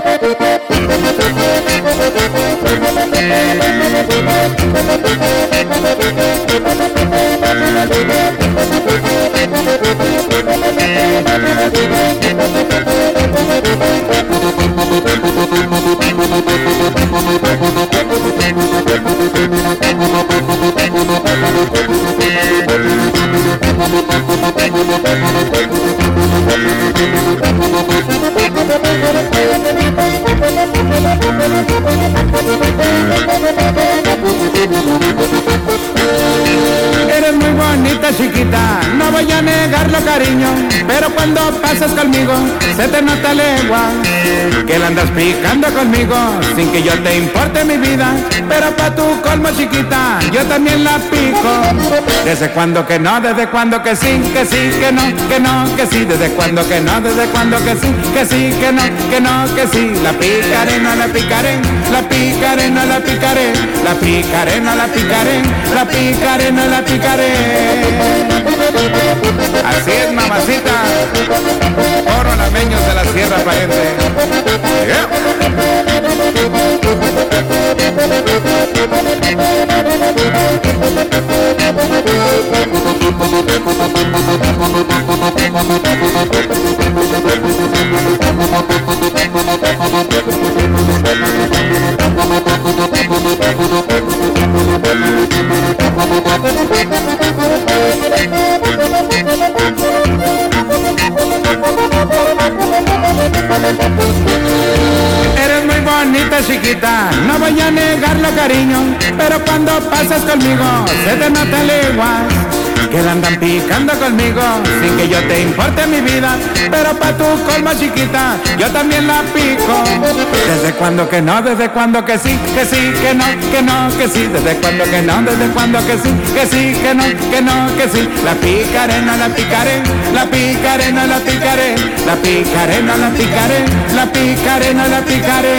Eres chiquita, no voy a negarlo cariño, pero cuando pasas conmigo se te nota lengua, que la andas picando conmigo sin que yo te importe mi vida, pero pa' tu colmo chiquita yo también la pico. Desde cuando que no, desde cuando que sí, que sí, que no, que no, que sí, desde cuando que no, desde cuando que sí, que sí, que no, que no, que sí, la picaré, no la picaré, la picaré, no la picaré, la picaré, no la picaré, la picaré, no la picaré. Así es, mamacita. Oro lameños de la Sierra Pariente. Eres chiquita, no voy a negarlo cariño, pero cuando pasas conmigo se te nota leguas que la andan picando conmigo sin que yo te importe mi vida, pero pa' tu colma chiquita yo también la pico. Desde cuando que no, desde cuando que sí, que sí, que no, que no, que sí, desde cuando que no, desde cuando que sí, que sí, que no, que no, que sí, la picaré, no la picaré, la picaré, no la picaré, la picaré, no la picaré, la picaré, no la picaré.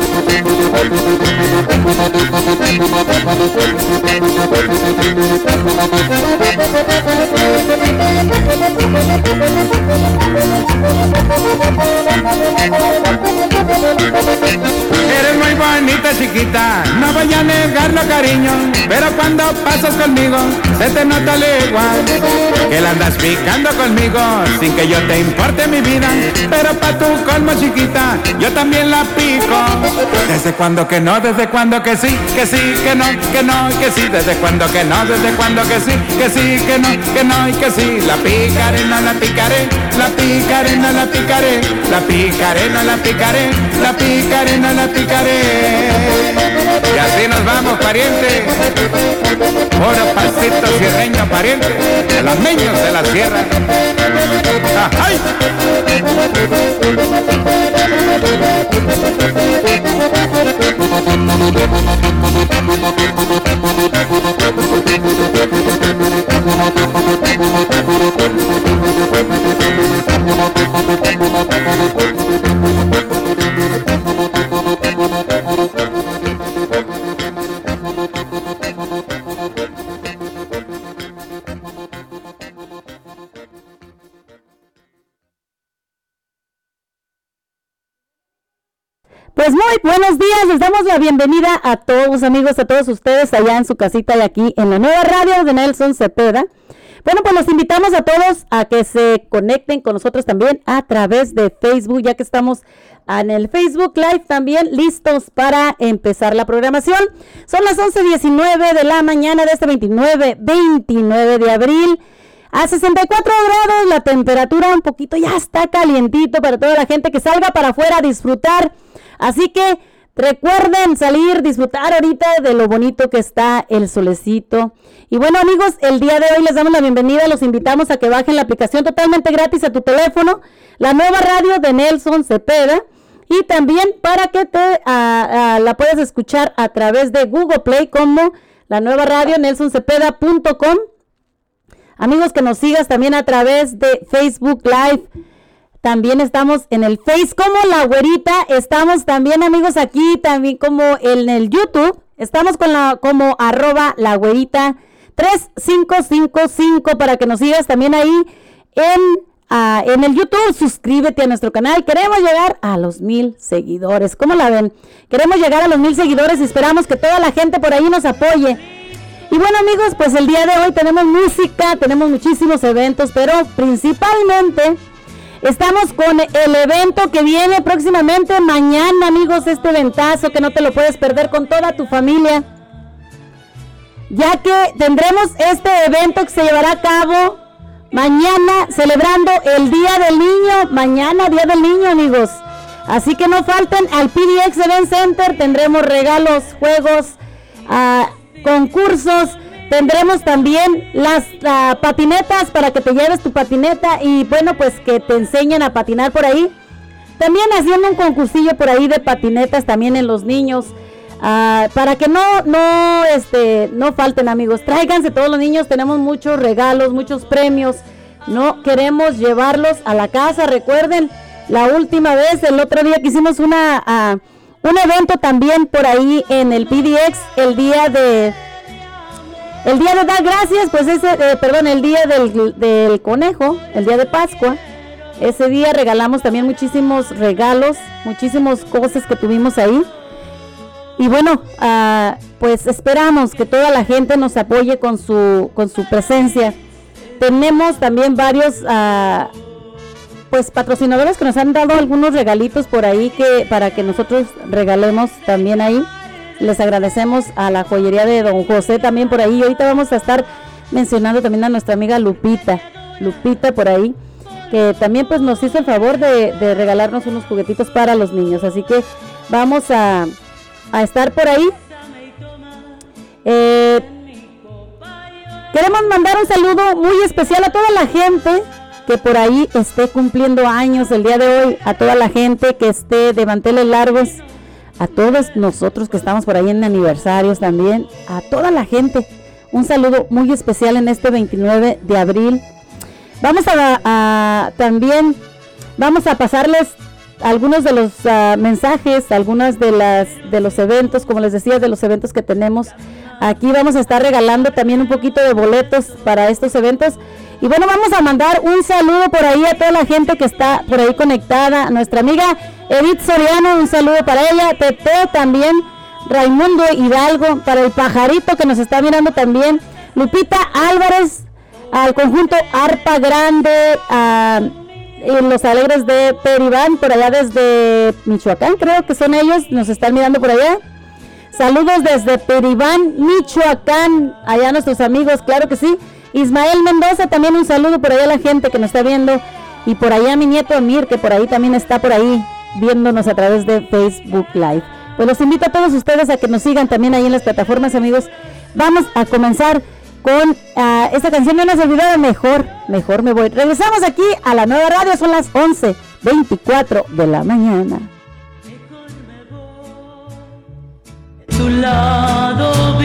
Eres muy bonita chiquita, no voy a negarlo cariño, pero cuando pasas conmigo se te nota legua, que la andas picando conmigo sin que yo te importe mi vida, pero pa' tu colmo chiquita yo también la pico. Desde cuando que no, desde cuando que sí, que sí, que no, que no, que sí, desde cuando que no, desde cuando que sí, que sí, que no, que no y que sí, la picaré, la picaré, la picaré, la picaré, la picaré, no la picaré, la picaré, no la picaré. Y así nos vamos, pariente. Puro pasito sierreño, pariente. De los niños de la sierra. ¡Ay! Bienvenida a todos amigos, a todos ustedes allá en su casita y aquí en la nueva radio de Nelson Cepeda. Bueno, pues los invitamos a todos a que se conecten con nosotros también a través de Facebook, ya que estamos en el Facebook Live también listos para empezar la programación. Son las 11.19 de la mañana de este 29, 29 de abril. A 64 grados la temperatura un poquito ya está calientito para toda la gente que salga para afuera a disfrutar. Así que Recuerden salir, disfrutar ahorita de lo bonito que está el solecito. Y bueno amigos, el día de hoy les damos la bienvenida, los invitamos a que bajen la aplicación totalmente gratis a tu teléfono, la nueva radio de Nelson Cepeda. Y también para que te la puedas escuchar a través de Google Play como la nueva radio nelsoncepeda.com. Amigos, que nos sigas también a través de Facebook Live. También estamos en el Face como La Güerita. Estamos también, amigos, aquí también como en el YouTube. Estamos con la como arroba La Güerita 3555 para que nos sigas también ahí en en el YouTube. Suscríbete a nuestro canal. Queremos llegar a los mil seguidores. ¿Cómo la ven? Queremos llegar a los mil seguidores y esperamos que toda la gente por ahí nos apoye. Y bueno amigos, pues el día de hoy tenemos música, tenemos muchísimos eventos, pero principalmente estamos con el evento que viene próximamente mañana amigos, este eventazo que no te lo puedes perder con toda tu familia. Ya que tendremos este evento que se llevará a cabo Mañana celebrando el Día del Niño. Mañana Día del Niño, amigos. Así que no falten al PDX Event Center. Tendremos regalos, juegos, ah, concursos. Tendremos también las ah, patinetas para que te lleves tu patineta y bueno, pues que te enseñen a patinar por ahí. También haciendo un concursillo por ahí de patinetas también en los niños. Ah, para que no, no, este, no falten amigos, tráiganse todos los niños, tenemos muchos regalos, muchos premios, no queremos llevarlos a la casa, recuerden, la última vez, el otro día que hicimos una, ah, un evento también por ahí en el PDX, el día de, el día de dar gracias, pues ese, eh, perdón, el día del, del conejo, el día de Pascua, ese día regalamos también muchísimos regalos, muchísimas cosas que tuvimos ahí. Y bueno, ah, pues esperamos que toda la gente nos apoye con su, con su presencia. Tenemos también varios uh, pues patrocinadores que nos han dado algunos regalitos por ahí que para que nosotros regalemos también ahí. Les agradecemos a la joyería de Don José también por ahí. Ahorita vamos a estar mencionando también a nuestra amiga Lupita. Lupita por ahí que también pues nos hizo el favor de, de regalarnos unos juguetitos para los niños. Así que vamos a, a estar por ahí. Eh, queremos mandar un saludo muy especial a toda la gente que por ahí esté cumpliendo años el día de hoy, a toda la gente que esté de manteles largos, a todos nosotros que estamos por ahí en aniversarios también, a toda la gente. Un saludo muy especial en este 29 de abril. Vamos a también, vamos a pasarles algunos de los ah, mensajes, algunos de las de los eventos, como les decía, de los eventos que tenemos. Aquí vamos a estar regalando también un poquito de boletos para estos eventos. Y bueno, vamos a mandar un saludo por ahí a toda la gente que está por ahí conectada. Nuestra amiga Edith Soriano, un saludo para ella. Tete también. Raimundo Hidalgo, para el pajarito que nos está mirando también. Lupita Álvarez, al conjunto Arpa Grande, a los alegres de Peribán, por allá desde Michoacán, creo que son ellos, nos están mirando por allá. Saludos desde Peribán, Michoacán, allá nuestros amigos, claro que sí. Ismael Mendoza, también un saludo por allá a la gente que nos está viendo. Y por allá mi nieto Amir, que por ahí también está por ahí viéndonos a través de Facebook Live. Pues los invito a todos ustedes a que nos sigan también ahí en las plataformas, amigos. Vamos a comenzar con uh, esta canción no nos olvidado mejor, mejor me voy. Regresamos aquí a la nueva radio, son las 11.24 de la mañana. Tu lado,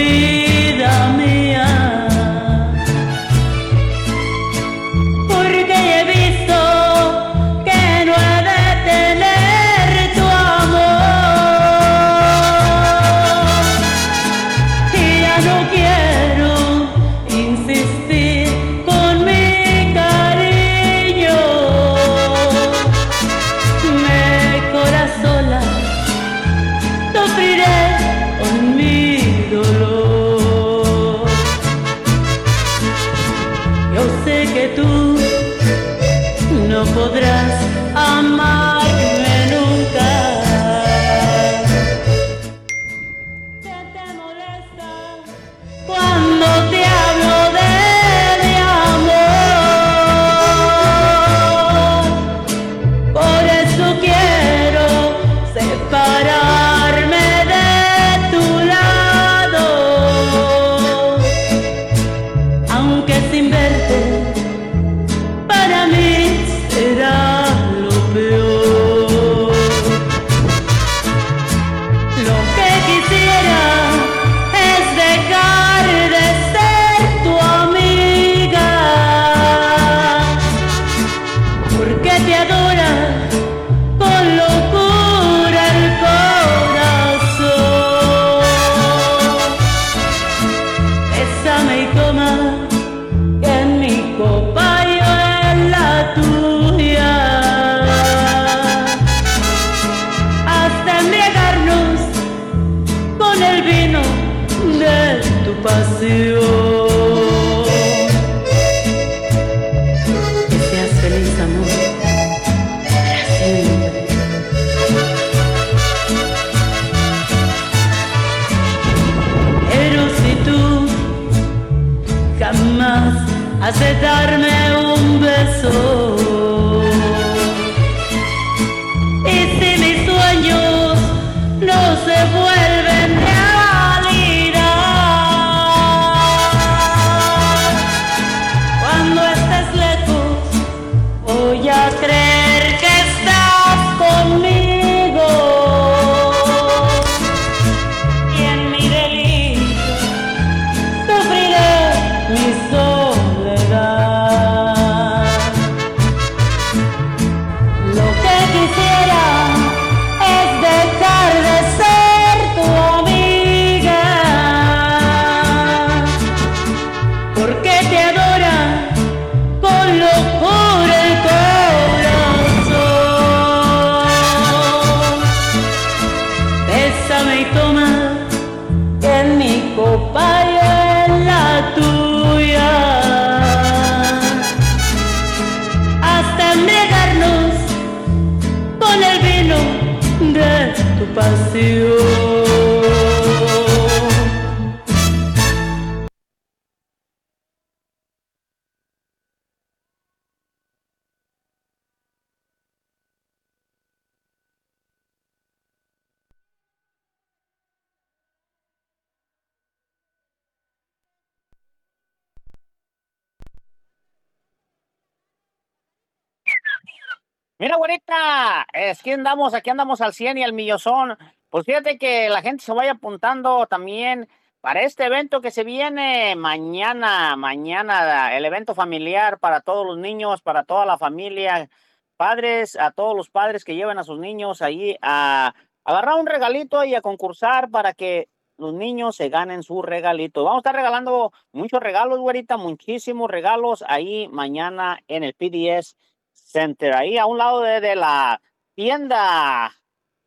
Mira, güerita, es que andamos, aquí andamos al 100 y al millozón. Pues fíjate que la gente se vaya apuntando también para este evento que se viene mañana, mañana, el evento familiar para todos los niños, para toda la familia, padres, a todos los padres que lleven a sus niños ahí a agarrar un regalito y a concursar para que los niños se ganen su regalito. Vamos a estar regalando muchos regalos, güerita, muchísimos regalos ahí mañana en el PDS Center, ahí a un lado de, la tienda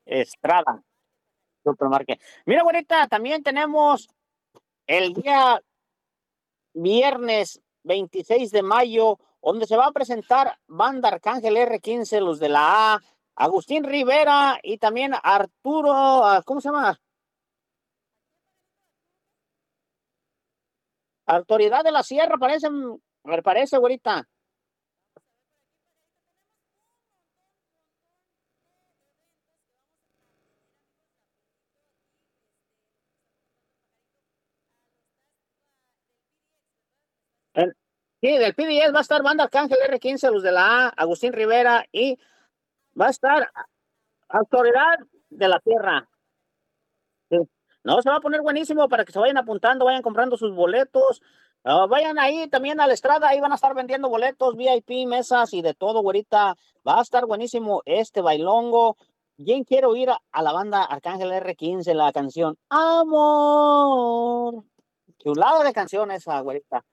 Estrada. Supermarket. Mira, güerita, también tenemos el día viernes 26 de mayo, donde se va a presentar Banda Arcángel R15, los de la A, Agustín Rivera y también Arturo, ah, ¿cómo se llama? Autoridad de la Sierra, parece, parece, güerita. El- Sí, del PDS va a estar Banda Arcángel R15, los de la A, Agustín Rivera y va a estar Autoridad de la Tierra. No, se va a poner buenísimo para que se vayan apuntando, vayan comprando sus boletos. Ah, vayan ahí también a la estrada, ahí van a estar vendiendo boletos, VIP, mesas y de todo, güerita. Va a estar buenísimo este bailongo. Bien quiero ir a, a la banda Arcángel R15, la canción Amor. Chulada de canción esa, güerita.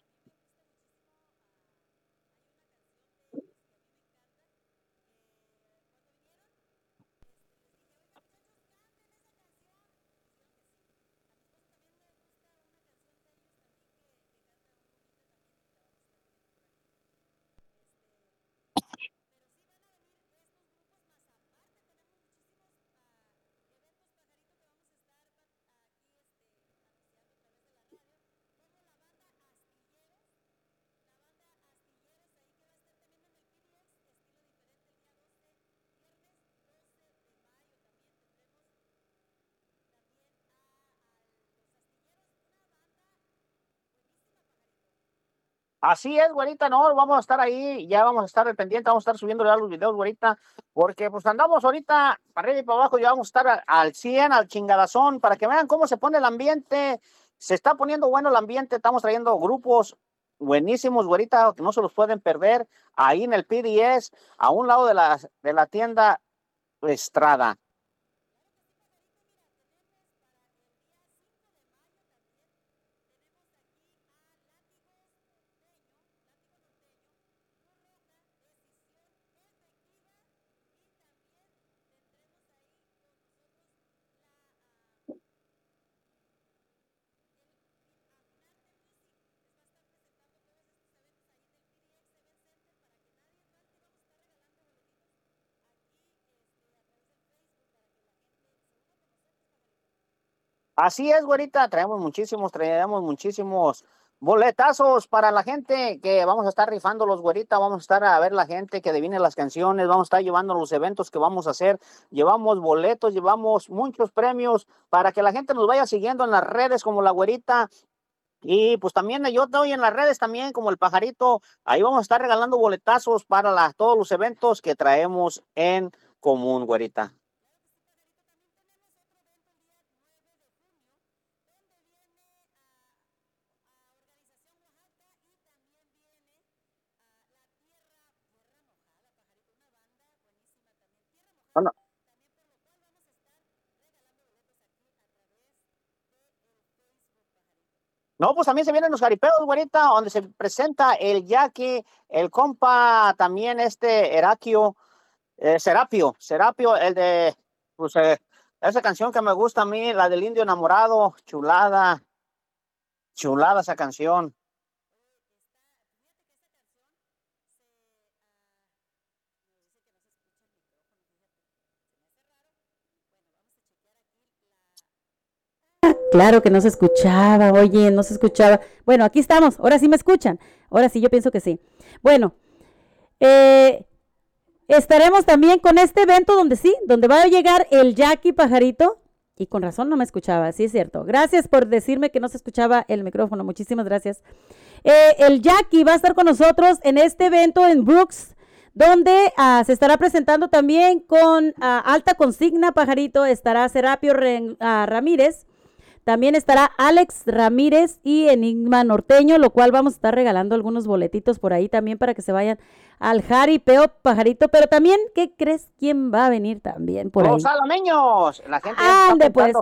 Así es, güerita, no, vamos a estar ahí, ya vamos a estar pendiente, vamos a estar subiendo ya los videos, güerita, porque pues andamos ahorita para arriba y para abajo, ya vamos a estar al 100, al chingadazón, para que vean cómo se pone el ambiente, se está poniendo bueno el ambiente, estamos trayendo grupos buenísimos, güerita, que no se los pueden perder, ahí en el PDS, a un lado de la, de la tienda Estrada. Así es, güerita, traemos muchísimos, traemos muchísimos boletazos para la gente que vamos a estar rifando los güerita, vamos a estar a ver la gente que adivine las canciones, vamos a estar llevando los eventos que vamos a hacer, llevamos boletos, llevamos muchos premios para que la gente nos vaya siguiendo en las redes como la güerita. Y pues también yo estoy en las redes también como el pajarito, ahí vamos a estar regalando boletazos para todos los eventos que traemos en común, güerita. No, pues también se vienen los jaripeos, güerita, donde se presenta el Yaqui, el compa, también este Heraquio, eh, Serapio, Serapio, el de, pues, eh, esa canción que me gusta a mí, la del indio enamorado, chulada, chulada esa canción. Claro que no se escuchaba, oye, no se escuchaba. Bueno, aquí estamos, ahora sí me escuchan. Ahora sí, yo pienso que sí. Bueno, eh, estaremos también con este evento donde sí, donde va a llegar el Jackie Pajarito. Y con razón no me escuchaba, sí es cierto. Gracias por decirme que no se escuchaba el micrófono, muchísimas gracias. Eh, el Jackie va a estar con nosotros en este evento en Brooks, donde ah, se estará presentando también con ah, alta consigna Pajarito, estará Serapio ah, Ramírez también estará Alex Ramírez y Enigma Norteño, lo cual vamos a estar regalando algunos boletitos por ahí también para que se vayan al Jaripeo Pajarito. Pero también, ¿qué crees quién va a venir también por ahí? Los alameños. La gente Ande, pues.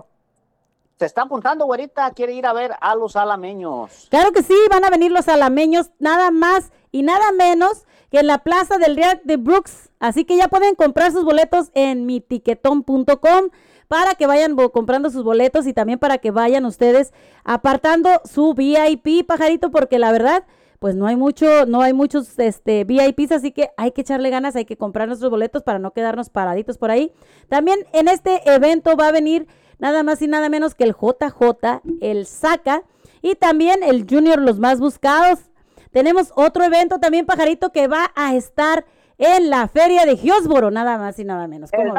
Se está apuntando, güerita, quiere ir a ver a los alameños. Claro que sí, van a venir los alameños, nada más y nada menos que en la plaza del Real de Brooks. Así que ya pueden comprar sus boletos en mitiquetón.com para que vayan comprando sus boletos y también para que vayan ustedes apartando su VIP, pajarito, porque la verdad, pues no hay mucho, no hay muchos este, VIPs, así que hay que echarle ganas, hay que comprar nuestros boletos para no quedarnos paraditos por ahí. También en este evento va a venir nada más y nada menos que el JJ, el SACA y también el Junior, los más buscados. Tenemos otro evento también, pajarito, que va a estar en la feria de Giosboro, nada más y nada menos. El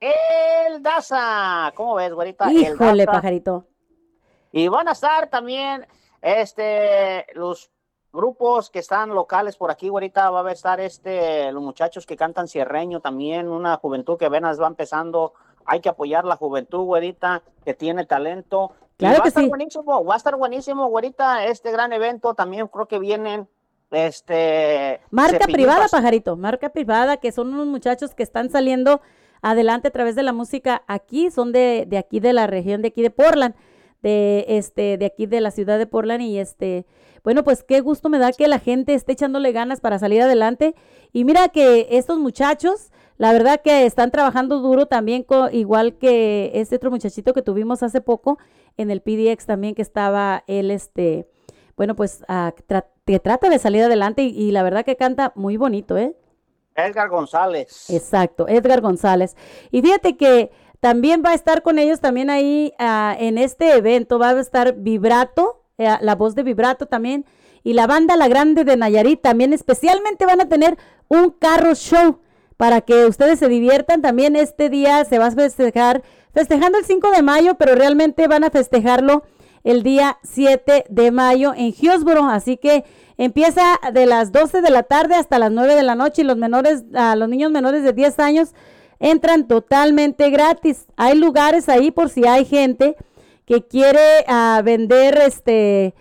el Daza. ¿Cómo ves, güerita? Híjole, pajarito. Y van a estar también este, los grupos que están locales por aquí, güerita. Va a estar este, los muchachos que cantan cierreño también, una juventud que apenas va empezando. Hay que apoyar la juventud, güerita, que tiene talento. Claro va que a estar sí. buenísimo, va a estar buenísimo, güerita, este gran evento. También creo que vienen este marca privada, pajarito, marca privada, que son unos muchachos que están saliendo adelante a través de la música aquí, son de, de aquí de la región de aquí de Portland, de este, de aquí de la ciudad de Portland, y este, bueno, pues qué gusto me da que la gente esté echándole ganas para salir adelante. Y mira que estos muchachos, la verdad que están trabajando duro también, igual que este otro muchachito que tuvimos hace poco en el PDX también, que estaba él, este, bueno, pues uh, que trata de salir adelante y, la verdad que canta muy bonito, ¿eh? Edgar González. Exacto, Edgar González. Y fíjate que también va a estar con ellos también ahí uh, en este evento, va a estar Vibrato, eh, la voz de Vibrato también, y la banda La Grande de Nayarit también especialmente van a tener un carro show para que ustedes se diviertan. También este día se va a festejar, festejando el 5 de mayo, pero realmente van a festejarlo el día 7 de mayo en Hillsboro. Así que empieza de las 12 de la tarde hasta las 9 de la noche y los menores, los niños menores de 10 años entran totalmente gratis. Hay lugares ahí por si hay gente que quiere uh, vender este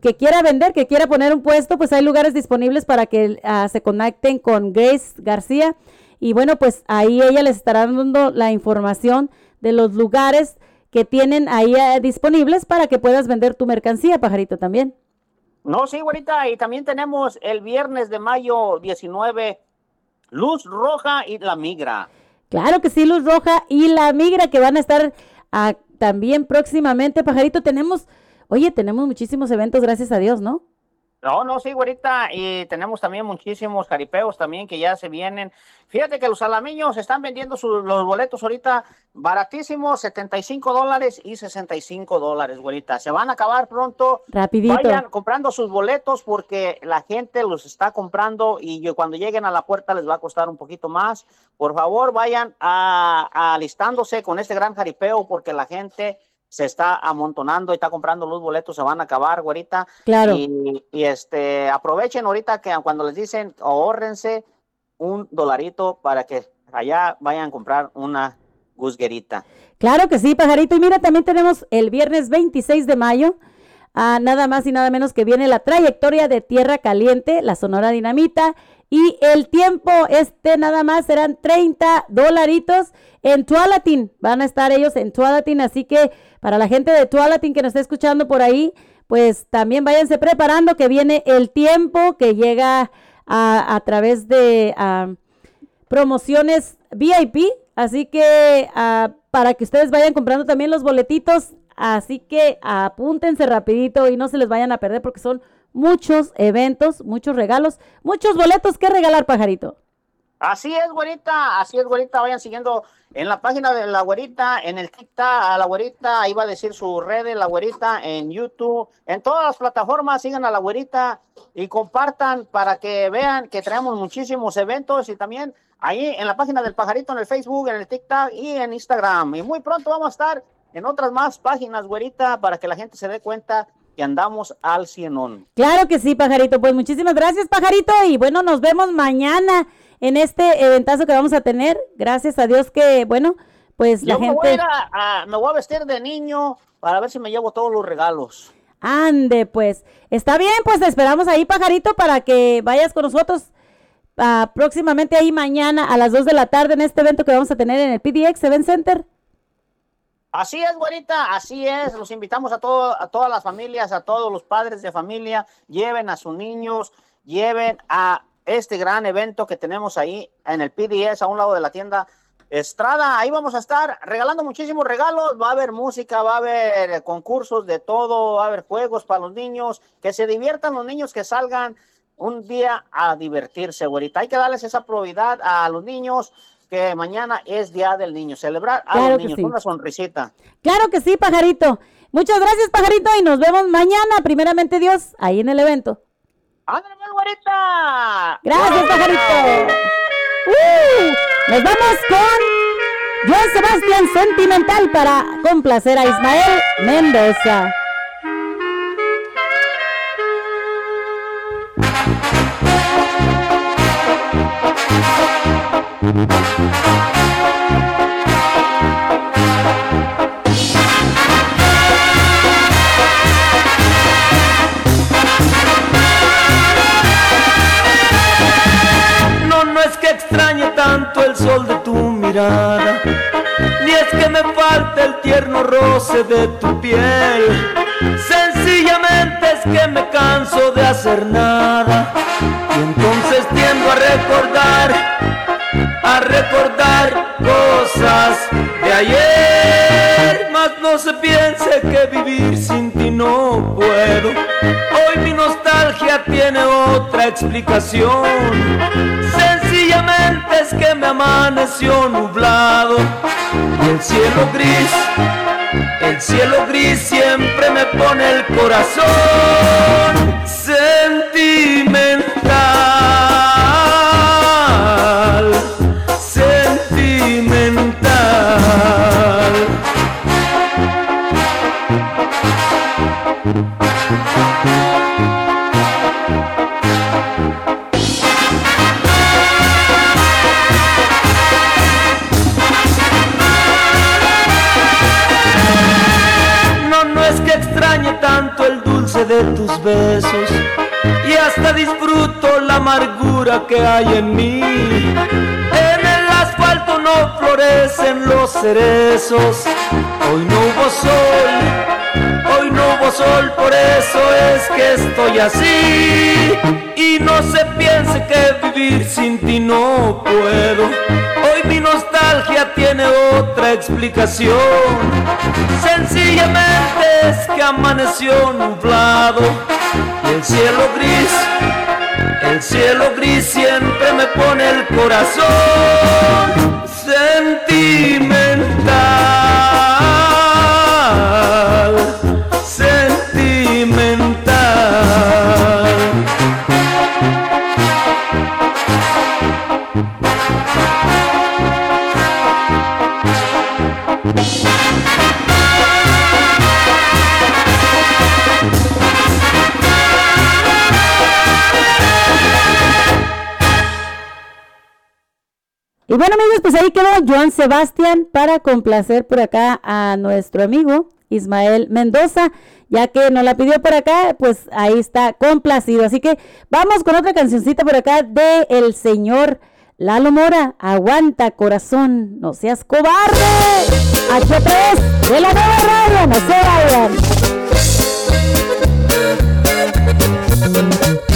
que quiera vender, que quiera poner un puesto, pues hay lugares disponibles para que uh, se conecten con Grace García. Y bueno, pues ahí ella les estará dando la información de los lugares que tienen ahí eh, disponibles para que puedas vender tu mercancía, pajarito, también. No, sí, güerita, y también tenemos el viernes de mayo 19, Luz Roja y La Migra. Claro que sí, Luz Roja y La Migra que van a estar ah, también próximamente, pajarito. Tenemos, oye, tenemos muchísimos eventos, gracias a Dios, ¿no? No, no, sí, güerita, y tenemos también muchísimos jaripeos también que ya se vienen. Fíjate que los alameños están vendiendo sus, los boletos ahorita baratísimos, 75 dólares y 65 dólares, güerita. Se van a acabar pronto. Rapidito. Vayan comprando sus boletos porque la gente los está comprando y cuando lleguen a la puerta les va a costar un poquito más. Por favor, vayan a, a alistándose con este gran jaripeo porque la gente se está amontonando y está comprando los boletos, se van a acabar, güerita. Claro. Y, y, este, aprovechen ahorita que cuando les dicen ahórrense un dolarito para que allá vayan a comprar una gusguerita. Claro que sí, pajarito. Y mira, también tenemos el viernes 26 de mayo, ah, nada más y nada menos que viene la trayectoria de Tierra Caliente, la Sonora Dinamita. Y el tiempo, este nada más serán 30 dolaritos en Tualatin. Van a estar ellos en Tualatin, así que para la gente de Tualatin que nos está escuchando por ahí, pues también váyanse preparando que viene el tiempo que llega a, a través de... promociones VIP, así que para que ustedes vayan comprando también los boletitos, así que apúntense rapidito y no se les vayan a perder porque son muchos eventos, muchos regalos, muchos boletos que regalar, pajarito. Así es, güerita, así es, güerita. Vayan siguiendo en la página de la güerita, en el TikTok a la güerita, ahí va a decir sus redes, la güerita, en YouTube, en todas las plataformas, sigan a la güerita y compartan para que vean que traemos muchísimos eventos y también ahí en la página del pajarito, en el Facebook, en el TikTok y en Instagram. Y muy pronto vamos a estar en otras más páginas, güerita, para que la gente se dé cuenta que andamos al cienón. Claro que sí, pajarito. Pues muchísimas gracias, pajarito. Y bueno, nos vemos mañana en este eventazo que vamos a tener. Gracias a Dios que, bueno, pues la Yo me voy, a gente... ir a- a- me voy a vestir de niño para ver si me llevo todos los regalos. Ande, pues. Está bien, pues te esperamos ahí, pajarito, para que vayas con nosotros ah, próximamente ahí mañana a las 2 de la tarde en este evento que vamos a tener en el PDX Event Center. Así es, güerita, así es. Los invitamos a, todo, a todas las familias, a todos los padres de familia. Lleven a sus niños, lleven a este gran evento que tenemos ahí en el PDS, a un lado de la tienda Estrada. Ahí vamos a estar regalando muchísimos regalos. Va a haber música, va a haber eh, concursos de todo, va a haber juegos para los niños. Que se diviertan los niños, que salgan un día a divertirse, güerita. Hay que darles esa prioridad a los niños. Que mañana es Día del Niño, celebrar a Claro los niños, sí. una sonrisita. Claro que sí, pajarito. Muchas gracias, pajarito, y nos vemos mañana, primeramente Dios, ahí en el evento. ¡Ándale, pues, güerita! Gracias, pajarito. ¡Uh! nos vamos con Joan Sebastián Sentimental para complacer a Ismael Mendoza. No, no es que extrañe tanto el sol de tu mirada, ni es que me falte el tierno roce de tu piel. Sencillamente es que me canso de hacer nada y entonces tiendo a recordar, recordar cosas de ayer. Mas no se piense que vivir sin ti no puedo. Hoy mi nostalgia tiene otra explicación. Sencillamente es que me amaneció nublado y el cielo gris, el cielo gris siempre me pone el corazón sentimental, tus besos y hasta disfruto la amargura que hay en mí. En el asfalto no florecen los cerezos, hoy no hubo sol, hoy no hubo sol, por eso es que estoy así. Y no se piense que vivir sin ti no puedo. Nostalgia tiene otra explicación. Sencillamente es que amaneció nublado y el cielo gris, el cielo gris siempre me pone el corazón sentimental, Y bueno amigos, pues ahí quedó Joan Sebastián para complacer por acá a nuestro amigo Ismael Mendoza, ya que nos la pidió por acá, pues ahí está complacido. Así que vamos con otra cancioncita por acá de el señor Lalo Mora, Aguanta corazón, no seas cobarde. Aquí otra vez de la nueva radio, no se vayan.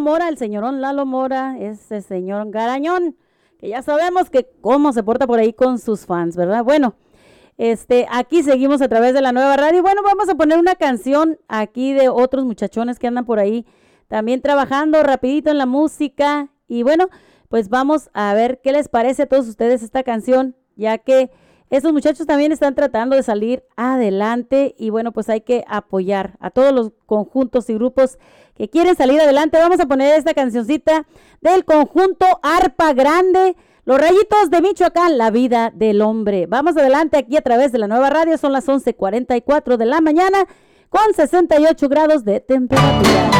Mora, el señorón Lalo Mora, ese señor garañón, que ya sabemos que cómo se porta por ahí con sus fans, ¿verdad? Bueno, este, aquí seguimos a través de la nueva radio. Bueno, vamos a poner una canción aquí de otros muchachones que andan por ahí también trabajando rapidito en la música. Y bueno, pues vamos a ver qué les parece a todos ustedes esta canción, ya que estos muchachos también están tratando de salir adelante y bueno, pues hay que apoyar a todos los conjuntos y grupos que quieren salir adelante. Vamos a poner esta cancioncita del conjunto Arpa Grande, Los Rayitos de Michoacán, La Vida del Hombre. Vamos adelante aquí a través de la nueva radio, son las 11.44 de la mañana con 68 grados de temperatura.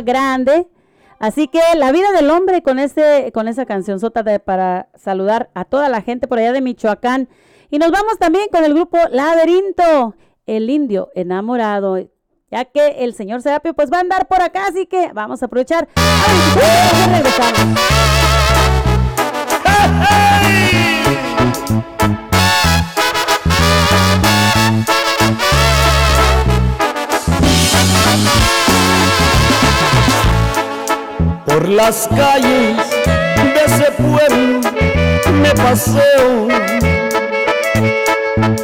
Grande. Así que la vida del hombre con este, con esa canción sota para saludar a toda la gente por allá de Michoacán. Y nos vamos también con el grupo Laberinto, el indio enamorado. Ya que el señor Serapio pues va a andar por acá, así que vamos a aprovechar. Ay, regresamos. Las calles de ese pueblo me paseo.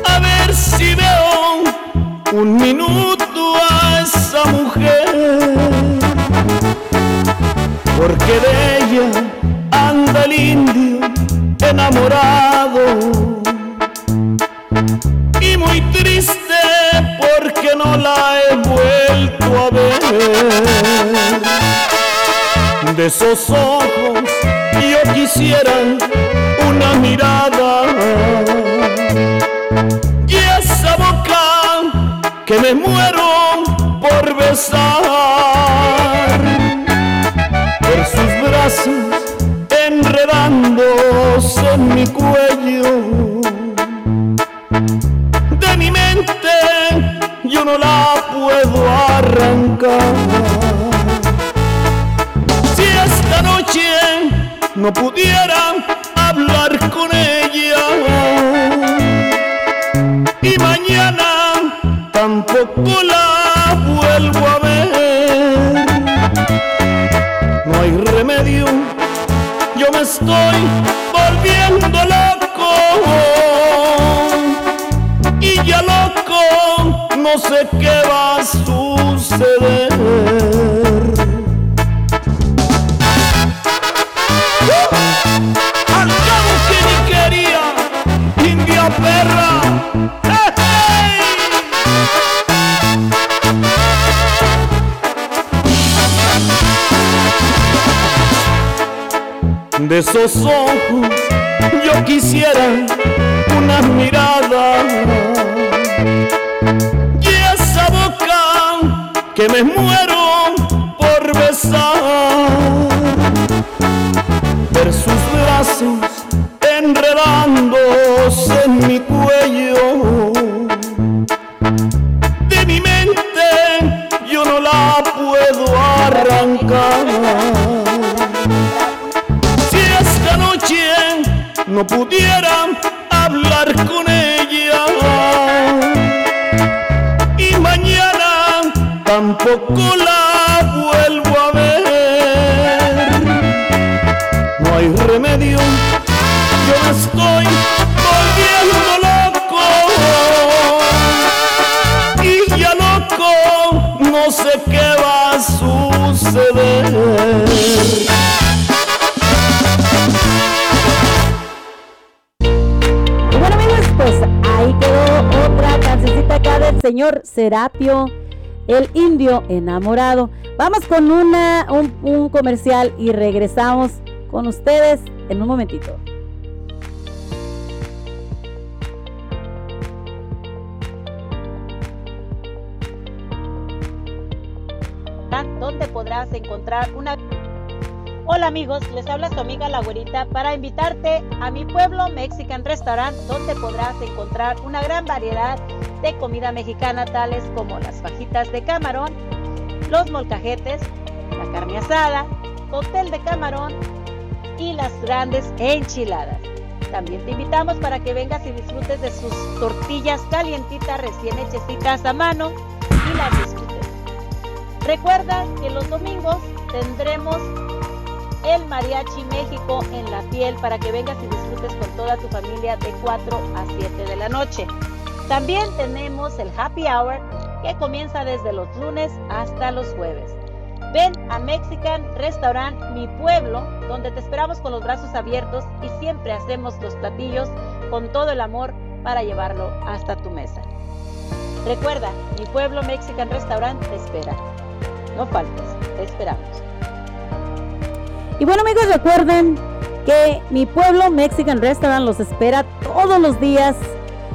A ver si veo un minuto a esa mujer, porque de ella anda el indio enamorado. Y muy triste porque no la he vuelto a ver de esos ojos yo quisiera una mirada. Y esa boca que me muero por besar por sus brazos enredándose en mi cuello. De mi mente yo no la puedo arrancar no pudiera hablar con ella y mañana tampoco la vuelvo a ver. No hay remedio, yo me estoy volviendo loco y ya loco no sé qué va a suceder. De esos ojos yo quisiera una mirada. Y esa boca que me muero por besar ver sus brazos enredándose en mi no pudiera hablar con ella. Y mañana tampoco la Serapio, el indio enamorado. Vamos con una, un, un comercial y regresamos con ustedes en un momentito. donde podrás encontrar una... Amigos, les habla su amiga La Güerita para invitarte a mi pueblo Mexican Restaurant donde podrás encontrar una gran variedad de comida mexicana tales como las fajitas de camarón, los molcajetes, la carne asada, cóctel de camarón y las grandes enchiladas. También te invitamos para que vengas y disfrutes de sus tortillas calientitas recién hechecitas a mano y las disfrutes. Recuerda que los domingos tendremos el Mariachi México en la piel para que vengas y disfrutes con toda tu familia de 4 a 7 de la noche. También tenemos el Happy Hour que comienza desde los lunes hasta los jueves. Ven a Mexican Restaurant Mi Pueblo, donde te esperamos con los brazos abiertos y siempre hacemos los platillos con todo el amor para llevarlo hasta tu mesa. Recuerda, Mi Pueblo Mexican Restaurant te espera. No faltes, te esperamos. Y bueno amigos, recuerden que mi pueblo Mexican Restaurant los espera todos los días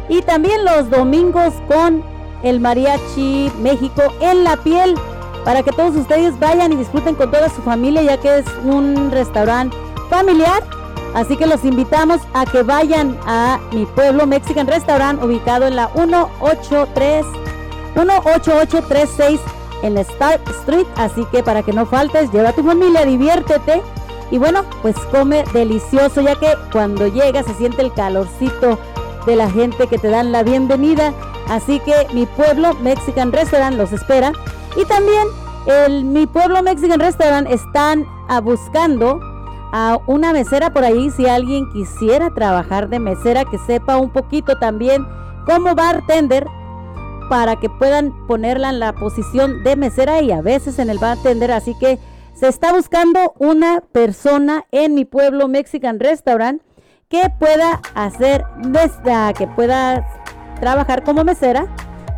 y también los domingos con el Mariachi México en la piel para que todos ustedes vayan y disfruten con toda su familia, ya que es un restaurante familiar. Así que los invitamos a que vayan a mi pueblo Mexican Restaurant, ubicado en la 183 18836 en la Star Street. Así que para que no faltes, lleva a tu familia, diviértete. Y bueno, pues come delicioso, ya que cuando llegas se siente el calorcito de la gente que te dan la bienvenida. Así que mi pueblo Mexican Restaurant los espera. Y también el, mi pueblo Mexican Restaurant están a buscando a una mesera por ahí. Si alguien quisiera trabajar de mesera, que sepa un poquito también como bartender para que puedan ponerla en la posición de mesera y a veces en el bartender. Así que se está buscando una persona en mi pueblo Mexican Restaurant que pueda hacer, que pueda trabajar como mesera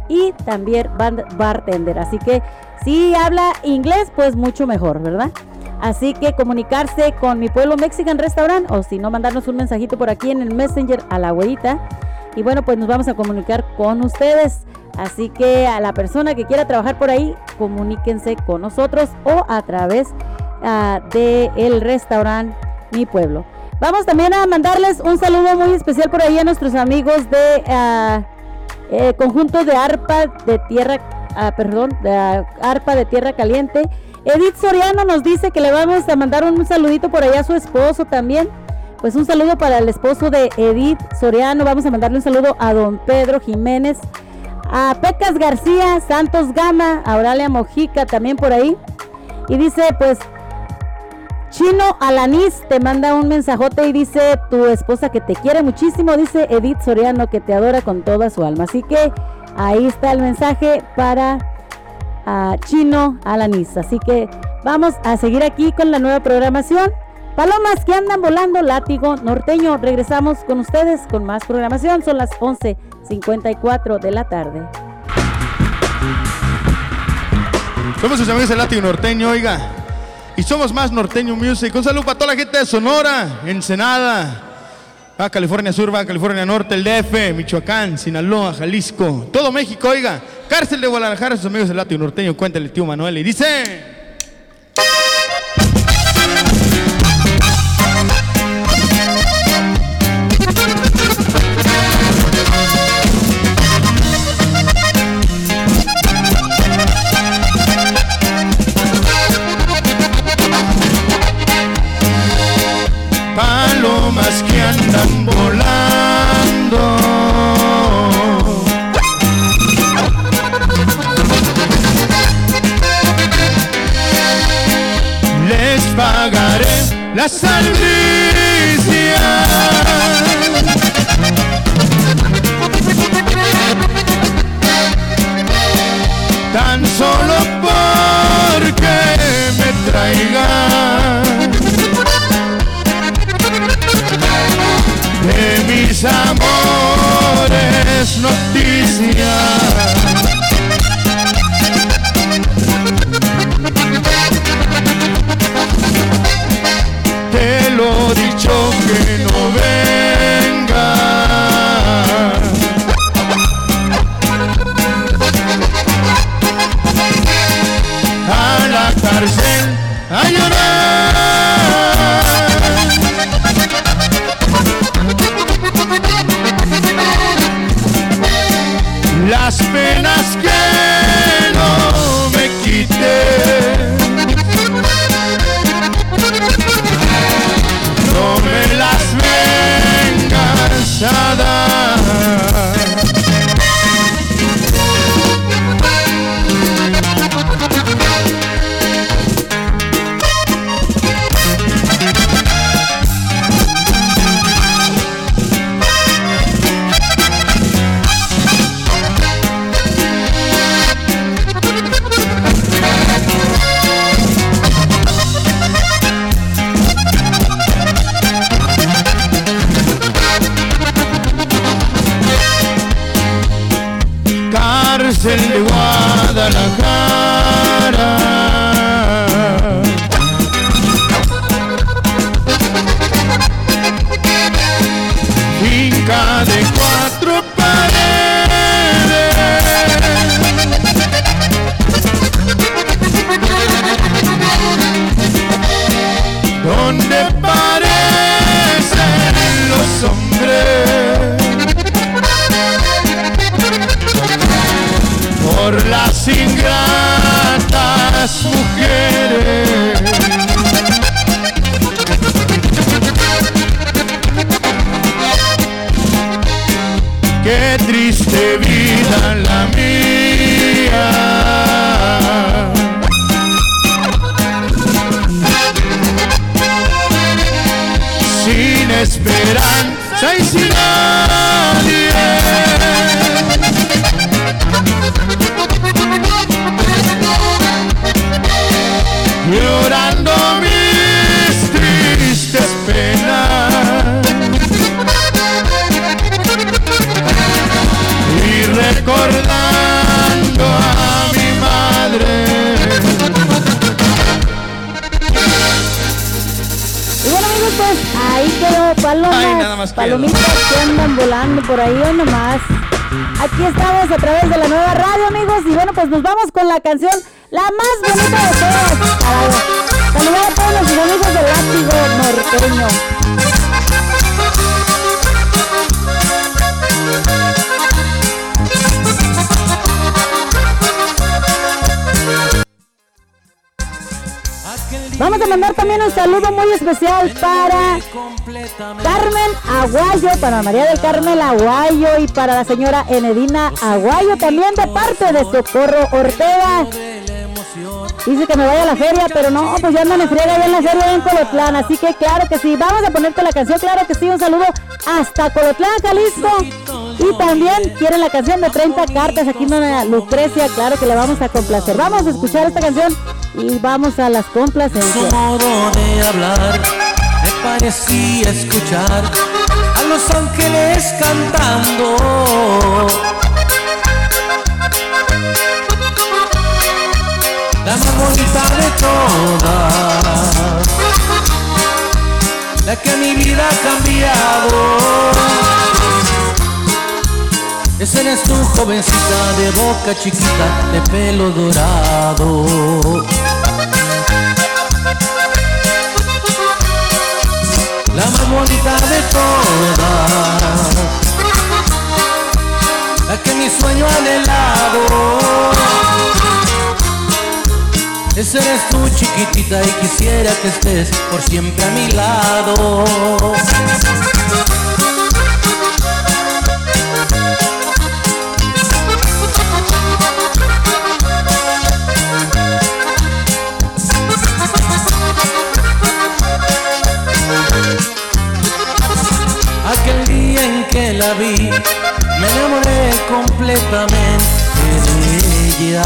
y también bartender. Así que si habla inglés, pues mucho mejor, ¿verdad? Así que comunicarse con mi pueblo Mexican Restaurant o si no, mandarnos un mensajito por aquí en el Messenger a la abuelita. Y bueno, pues nos vamos a comunicar con ustedes. Así que a la persona que quiera trabajar por ahí, comuníquense con nosotros o a través uh, de el restaurante Mi Pueblo. Vamos también a mandarles un saludo muy especial por ahí a nuestros amigos de uh, eh, conjunto de arpa de tierra, uh, perdón, de arpa de tierra caliente. Edith Soriano nos dice que le vamos a mandar un saludito por allá a su esposo también. Pues un saludo para el esposo de Edith Soriano. Vamos a mandarle un saludo a don Pedro Jiménez, a Pecas García, Santos Gama, Auralia Mojica también por ahí. Y dice, pues, Chino Alanis te manda un mensajote y dice, tu esposa que te quiere muchísimo, dice Edith Soriano que te adora con toda su alma. Así que ahí está el mensaje para a Chino Alanis. Así que vamos a seguir aquí con la nueva programación. Palomas que andan volando, látigo norteño. Regresamos con ustedes con más programación. Son las 11.54 de la tarde. Somos sus amigos del látigo norteño, oiga. Y somos más norteño music. Un saludo para toda la gente de Sonora, Ensenada, Baja California Sur, Baja California Norte, el DF, Michoacán, Sinaloa, Jalisco, todo México, oiga. Cárcel de Guadalajara, sus amigos del látigo norteño. Cuéntale, tío Manuel. Y dice. Las albricias. Tan solo porque me traigan de mis amores noticias. Donde parecen los hombres. Por las ingratas mujeres. Krishna palomas, Ay, nada más quedó. palomitas que andan volando por ahí o nomás. Aquí estamos a través de la nueva radio amigos y bueno pues nos vamos con la canción la más bonita de todas saludar a todos los amigos del látigo norteño. Vamos mandar también un saludo muy especial para Carmen Aguayo, para María del Carmen Aguayo y para la señora Enedina Aguayo, también de parte de Socorro Ortega. Dice que me vaya a la feria, pero no, pues ya andan en friega allá en la feria en Colotlán, así que claro que sí, vamos a ponerte la canción, claro que sí, un saludo hasta Colotlán, Jalisco. Y también quieren la canción de 30 cartas aquí en Lucrecia, claro que le vamos a complacer. Vamos a escuchar esta canción y vamos a las Su complacencias. modo de hablar me parecía escuchar a los ángeles cantando. La más bonita de todas, la que mi vida ha cambiado. Esa eres tu jovencita de boca chiquita, de pelo dorado. la más bonita de todas, la que mi sueño anhelado. Esa eres tú chiquitita y quisiera que estés por siempre a mi lado. Me enamoré completamente de ella.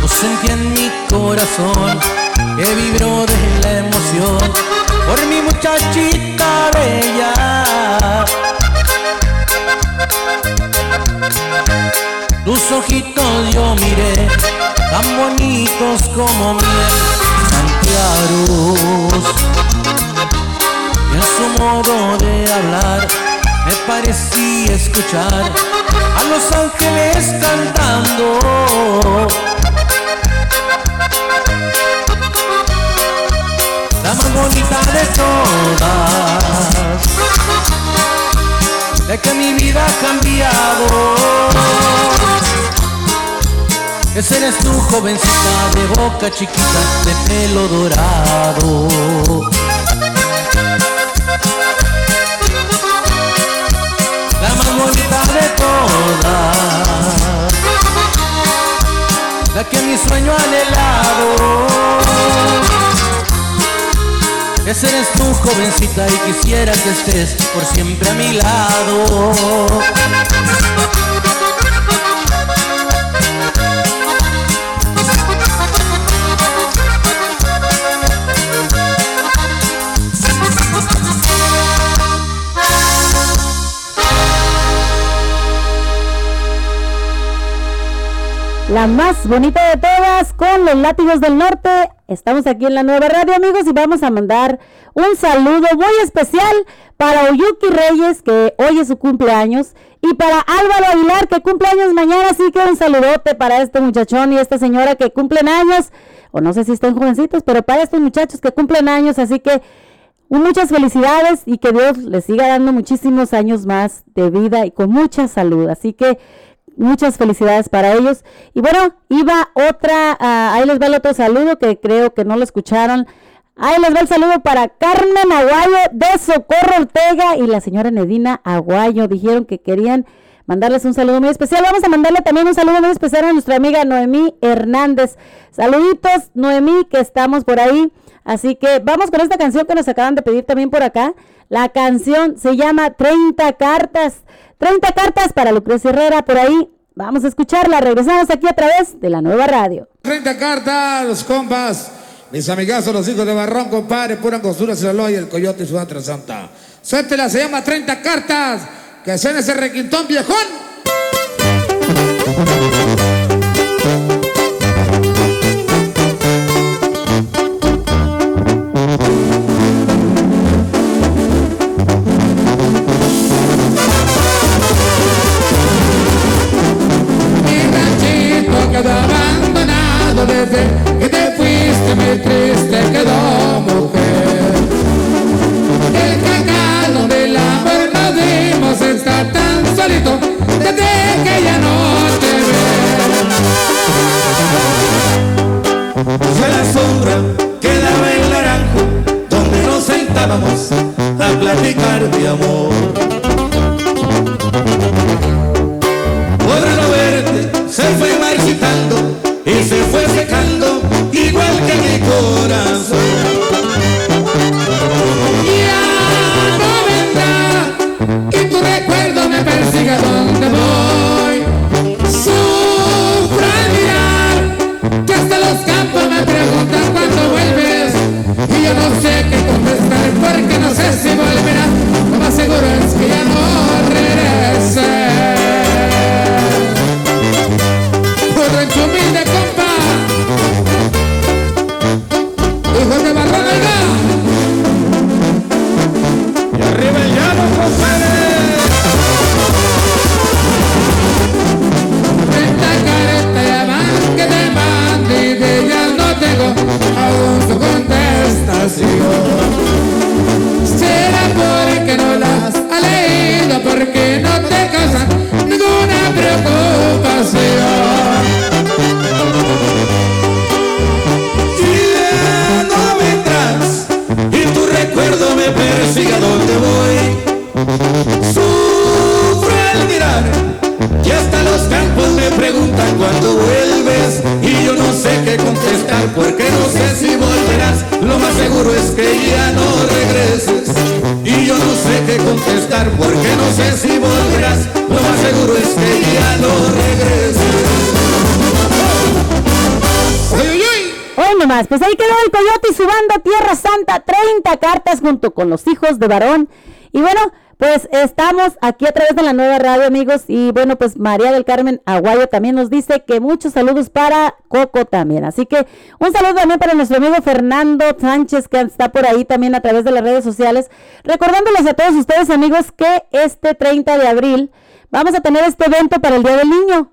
Lo sentí en mi corazón, que vibró de la emoción por mi muchachita bella. Tus ojitos yo miré, tan bonitos como miel, tan. Su modo de hablar me parecía escuchar a los ángeles cantando. La más bonita de todas, de que mi vida ha cambiado. Esa eres tu jovencita de boca chiquita, de pelo dorado. Todas, la que mi sueño anhelado. Esa eres tu jovencita y quisiera que estés por siempre a mi lado. La más bonita de todas con los látigos del norte. Estamos aquí en la nueva radio, amigos, y vamos a mandar un saludo muy especial para Oyuki Reyes, que hoy es su cumpleaños, Y para Álvaro Aguilar, que cumple años mañana, sí que un saludote para este muchachón y esta señora que cumplen años, o no sé si estén jovencitos, pero para estos muchachos que cumplen años, así que muchas felicidades y que Dios les siga dando muchísimos años más de vida y con mucha salud. Así que muchas felicidades para ellos. Y bueno, iba otra, ah, ahí les va el otro saludo que creo que no lo escucharon. Ahí les va el saludo para Carmen Aguayo de Socorro Ortega y la señora Nedina Aguayo. Dijeron que querían mandarles un saludo muy especial. Vamos a mandarle también un saludo muy especial a nuestra amiga Noemí Hernández. Saluditos, Noemí, que estamos por ahí. Así que vamos con esta canción que nos acaban de pedir también por acá. La canción se llama 30 cartas. 30 cartas para Lucrecia Herrera por ahí. Vamos a escucharla. Regresamos aquí a través de la nueva radio. 30 cartas, los compas. Mis amigazos, los hijos de Barrón, compadre, pura costura, Sinaloa y el Coyote y su otra santa. Suéltela, se llama 30 cartas. Que suene ese requintón viejón. Junto con los hijos de varón. Y bueno, pues estamos aquí a través de la nueva radio, amigos. Y bueno, pues María del Carmen Aguayo también nos dice que muchos saludos para Coco también. Así que un saludo también para nuestro amigo Fernando Sánchez, que está por ahí también a través de las redes sociales. Recordándoles a todos ustedes, amigos, que este 30 de abril vamos a tener este evento para el Día del Niño.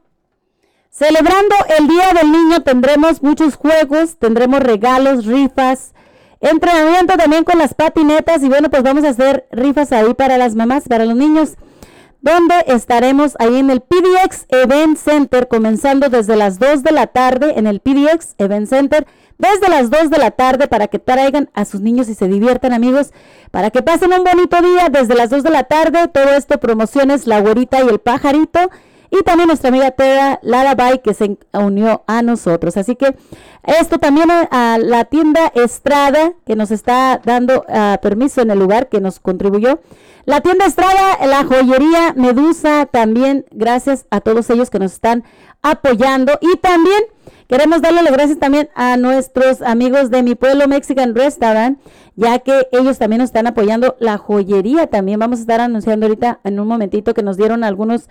Celebrando el Día del Niño tendremos muchos juegos, tendremos regalos, rifas, entrenamiento también con las patinetas y bueno, pues vamos a hacer rifas ahí para las mamás, para los niños, donde estaremos ahí en el PDX Event Center, comenzando desde las 2 de la tarde en el PDX Event Center, desde las 2 de la tarde para que traigan a sus niños y se diviertan amigos, para que pasen un bonito día desde las 2 de la tarde, todo esto promociones La Güerita y el Pajarito, y también nuestra amiga Tera Larabay que se unió a nosotros. Así que esto también a, a la tienda Estrada que nos está dando ah, permiso en el lugar que nos contribuyó. La tienda Estrada, la joyería Medusa también, gracias a todos ellos que nos están apoyando y también queremos darle las gracias también a nuestros amigos de mi pueblo Mexican Restaurant, ya que ellos también nos están apoyando la joyería también. Vamos a estar anunciando ahorita en un momentito que nos dieron algunos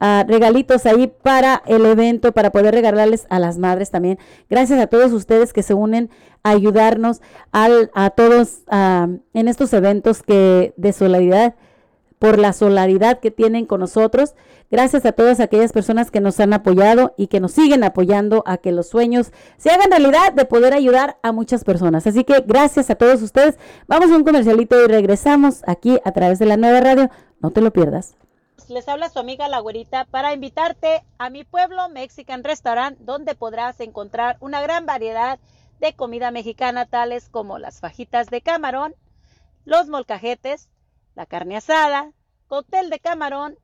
ah, regalitos ahí para el evento, para poder regalarles a las madres también. Gracias a todos ustedes que se unen a ayudarnos al, a todos ah, en estos eventos que de solidaridad por la solidaridad que tienen con nosotros. Gracias a todas aquellas personas que nos han apoyado y que nos siguen apoyando a que los sueños se hagan realidad de poder ayudar a muchas personas. Así que gracias a todos ustedes. Vamos a un comercialito y regresamos aquí a través de la nueva radio. No te lo pierdas. Les habla su amiga La Güerita para invitarte a mi pueblo Mexican Restaurant, donde podrás encontrar una gran variedad de comida mexicana, tales como las fajitas de camarón, los molcajetes, la carne asada, cóctel de camarón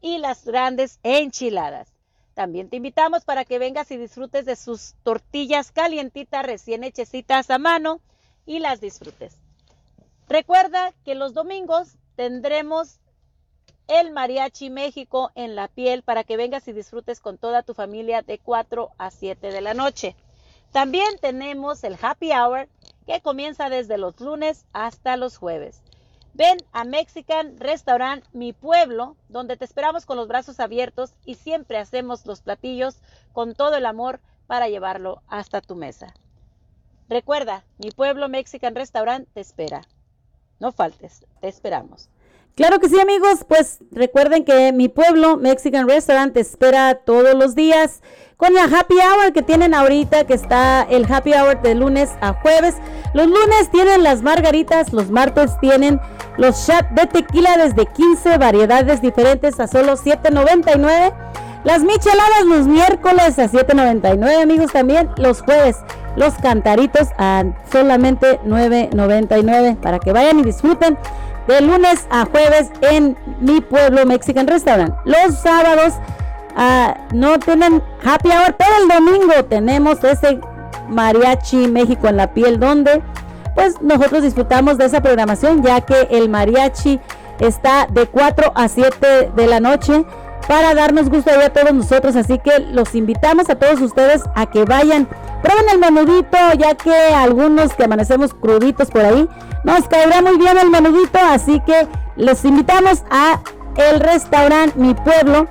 y las grandes enchiladas. También te invitamos para que vengas y disfrutes de sus tortillas calientitas recién hechecitas a mano y las disfrutes. Recuerda que los domingos tendremos el Mariachi México en la piel para que vengas y disfrutes con toda tu familia de 4 a 7 de la noche. También tenemos el Happy Hour que comienza desde los lunes hasta los jueves. Ven a Mexican Restaurant Mi Pueblo, donde te esperamos con los brazos abiertos y siempre hacemos los platillos con todo el amor para llevarlo hasta tu mesa. Recuerda, Mi Pueblo Mexican Restaurant te espera. No faltes, te esperamos. Claro que sí, amigos. Pues recuerden que mi pueblo, Mexican Restaurant, espera todos los días con la happy hour que tienen ahorita, que está el happy hour de lunes a jueves. Los lunes tienen las margaritas, los martes tienen los shots de tequila desde 15 variedades diferentes a solo 7.99. Las micheladas los miércoles a 7.99, amigos, también los jueves. Los cantaritos a solamente 9.99 para que vayan y disfruten de lunes a jueves en mi pueblo Mexican Restaurant. Los sábados ah, no tienen happy hour, pero el domingo tenemos ese mariachi México en la piel donde pues nosotros disfrutamos de esa programación ya que el mariachi está de 4 a 7 de la noche para darnos gusto a todos nosotros. Así que los invitamos a todos ustedes a que vayan, prueben el menudito, ya que algunos que amanecemos cruditos por ahí, nos caerá muy bien el menudito. Así que les invitamos a el restaurante Mi Pueblo,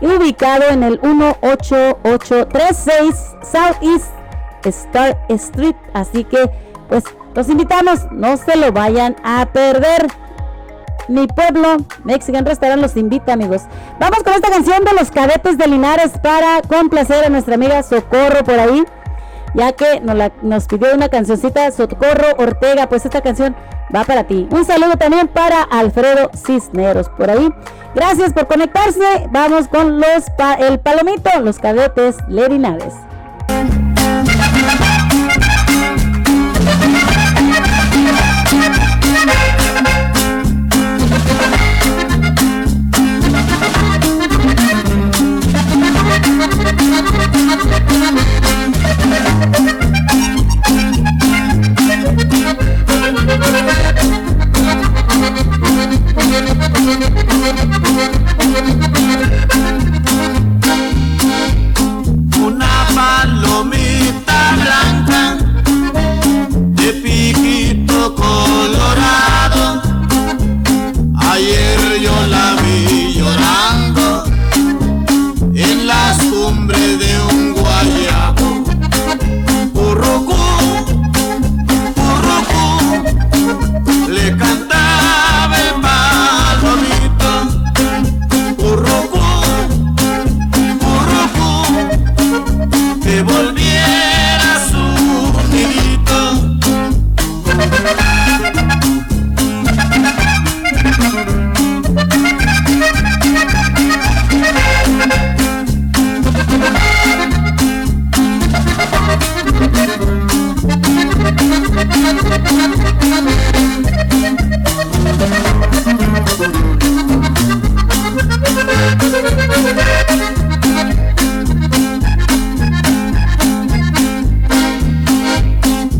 ubicado en el 18836 Southeast Star Street. Así que, pues, los invitamos, no se lo vayan a perder. Mi pueblo, Mexican Restaurant, los invita, amigos. Vamos con esta canción de los cadetes de Linares para complacer a nuestra amiga Socorro por ahí, ya que nos, pidió una cancioncita Socorro Ortega. Pues esta canción va para ti. Un saludo también para Alfredo Cisneros por ahí. Gracias por conectarse. Vamos con los el palomito, los cadetes de Linares.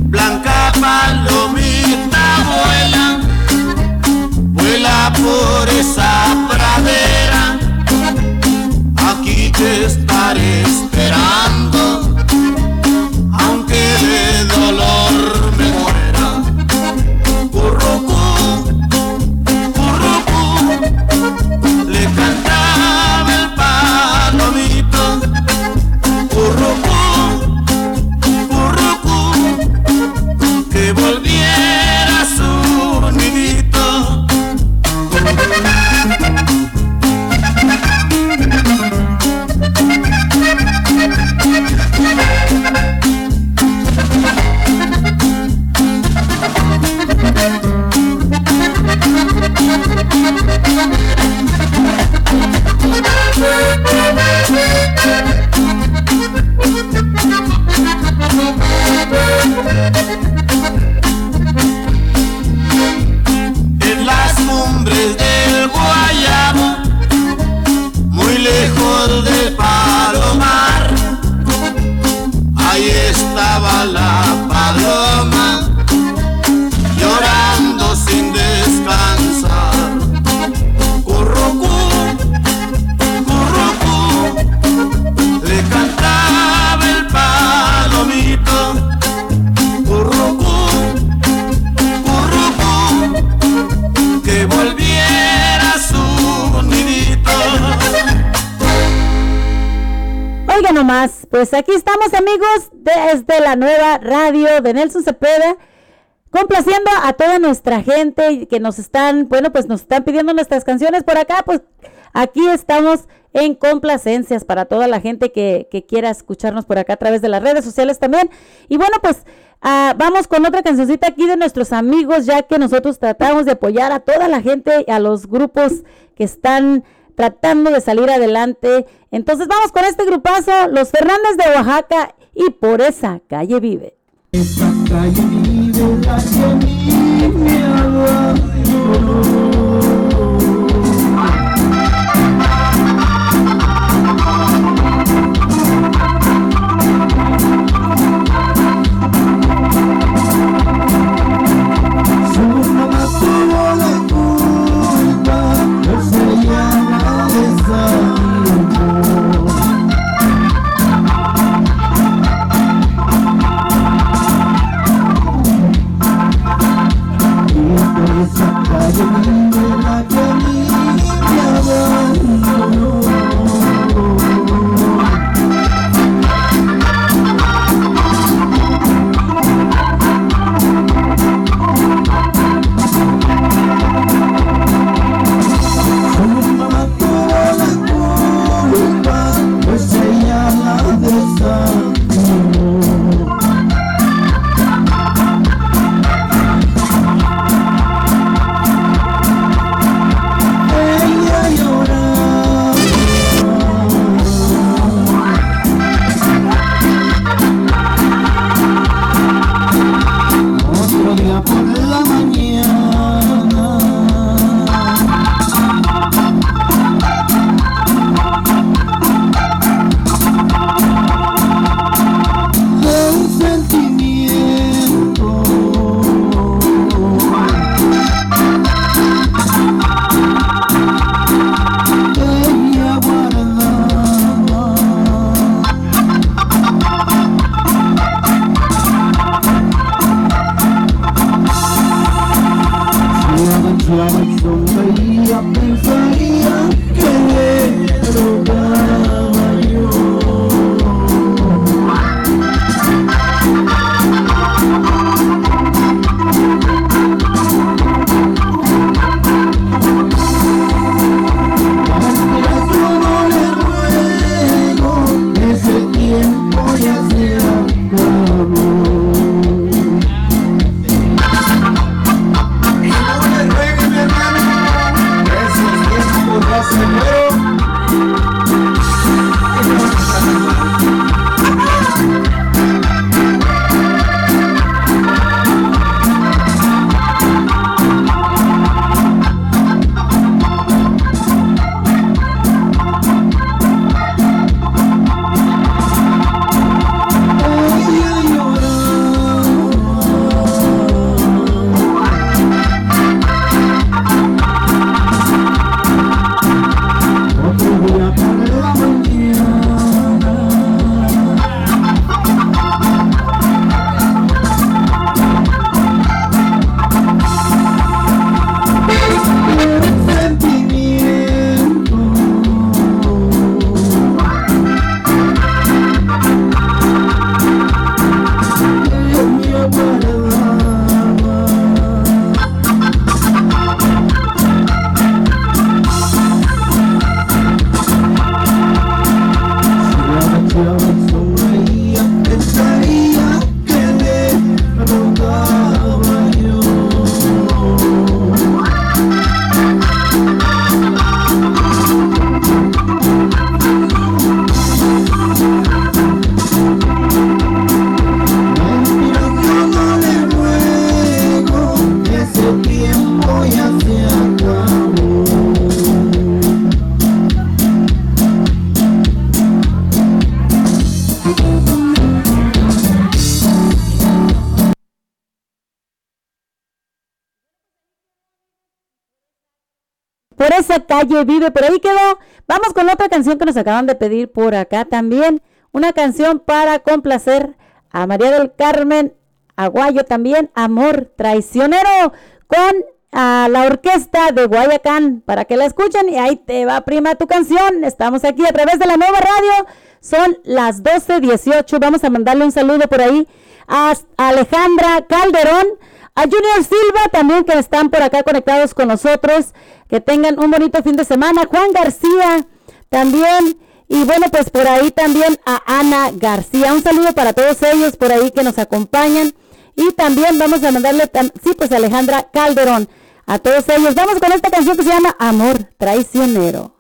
Blanca Palomita vuela, vuela por esa pradera, aquí te parece. Pues aquí estamos amigos desde la nueva radio de Nelson Cepeda. Complaciendo a toda nuestra gente que nos están, bueno, pues nos están pidiendo nuestras canciones por acá, pues aquí estamos en complacencias para toda la gente que, que quiera escucharnos por acá a través de las redes sociales también. Y bueno, pues ah, vamos con otra cancioncita aquí de nuestros amigos, ya que nosotros tratamos de apoyar a toda la gente, a los grupos que están tratando de salir adelante. Entonces vamos con este grupazo, los Fernández de Oaxaca y por esa calle vive. Calle vive esa calle vive, por ahí quedó. Vamos con otra canción que nos acaban de pedir por acá también. Una canción para complacer a María del Carmen Aguayo también. Amor traicionero con a la orquesta de Guayacán para que la escuchen y ahí te va prima tu canción. Estamos aquí a través de la nueva radio. Son las 12.18. Vamos a mandarle un saludo por ahí a Alejandra Calderón, a Junior Silva también que están por acá conectados con nosotros. Que tengan un bonito fin de semana. Juan García también. Y bueno, pues por ahí también a Ana García. Un saludo para todos ellos por ahí que nos acompañan. Y también vamos a mandarle, sí, pues a Alejandra Calderón. A todos ellos. Vamos con esta canción que se llama Amor Traicionero.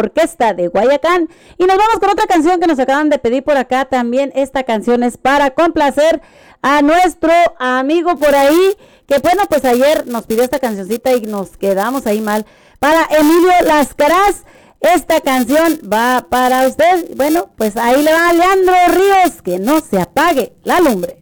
Orquesta de Guayacán. Y nos vamos con otra canción que nos acaban de pedir por acá también. Esta canción es para complacer a nuestro amigo por ahí, que bueno, pues ayer nos pidió esta cancioncita y nos quedamos ahí mal. Para Emilio Lascaraz, esta canción va para usted. Bueno, pues ahí le va Leandro Ríos, que no se apague la lumbre.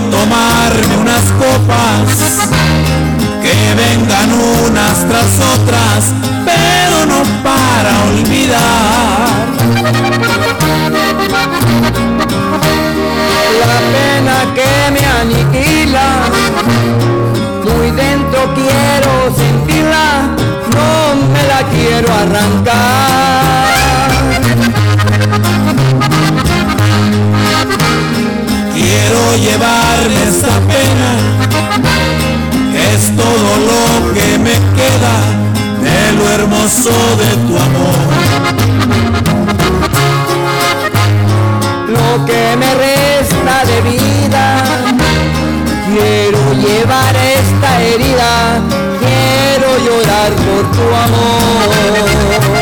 Tomarme unas copas que vengan unas tras otras, pero no para olvidar. La pena que me aniquila, muy dentro quiero sentirla, no me la quiero arrancar. Llevarme esta pena, es todo lo que me queda de lo hermoso de tu amor. Lo que me resta de vida, quiero llevar esta herida, quiero llorar por tu amor.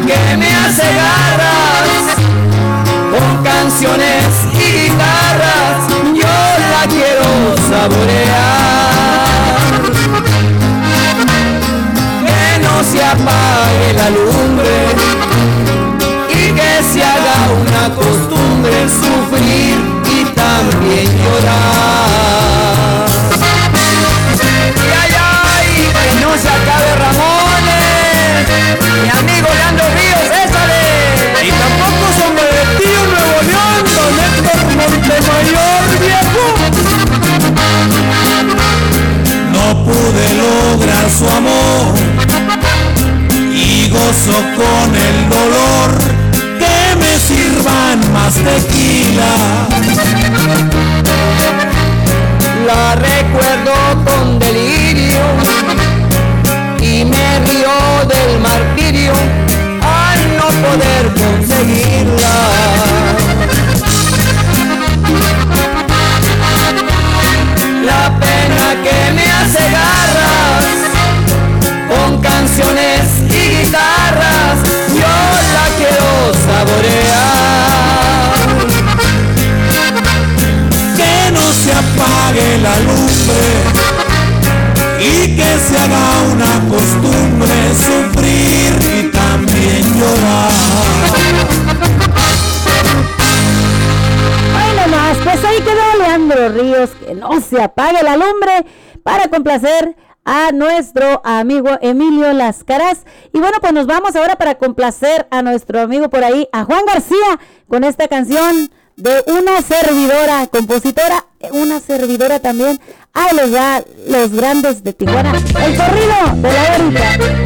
Que me hace garras con canciones y guitarras, yo la quiero saborear. Que no se apague la lumbre y que se haga una costumbre sufrir y también llorar. Y ay, ay, que no se acabe Ramones, mi amigo Leandro Ríos, échale. Y tampoco son de tío Nuevo León, don Héctor Montemayor, viejo. No pude lograr su amor y gozo con el dolor que me sirvan más tequila. La recuerdo con delirio me río del martirio al no poder conseguirla. La pena que me hace garras con canciones y guitarras, yo la quiero saborear. Que no se apague la lumbre que se haga una costumbre sufrir y también llorar. Ay, nomás, pues ahí quedó Leandro Ríos, que no se apague la lumbre para complacer a nuestro amigo Emilio Lascaraz. Y bueno, pues nos vamos ahora para complacer a nuestro amigo por ahí, a Juan García, con esta canción de una servidora, compositora, una servidora también. Ahí les da los grandes de Tijuana. El corrido de la ahorita.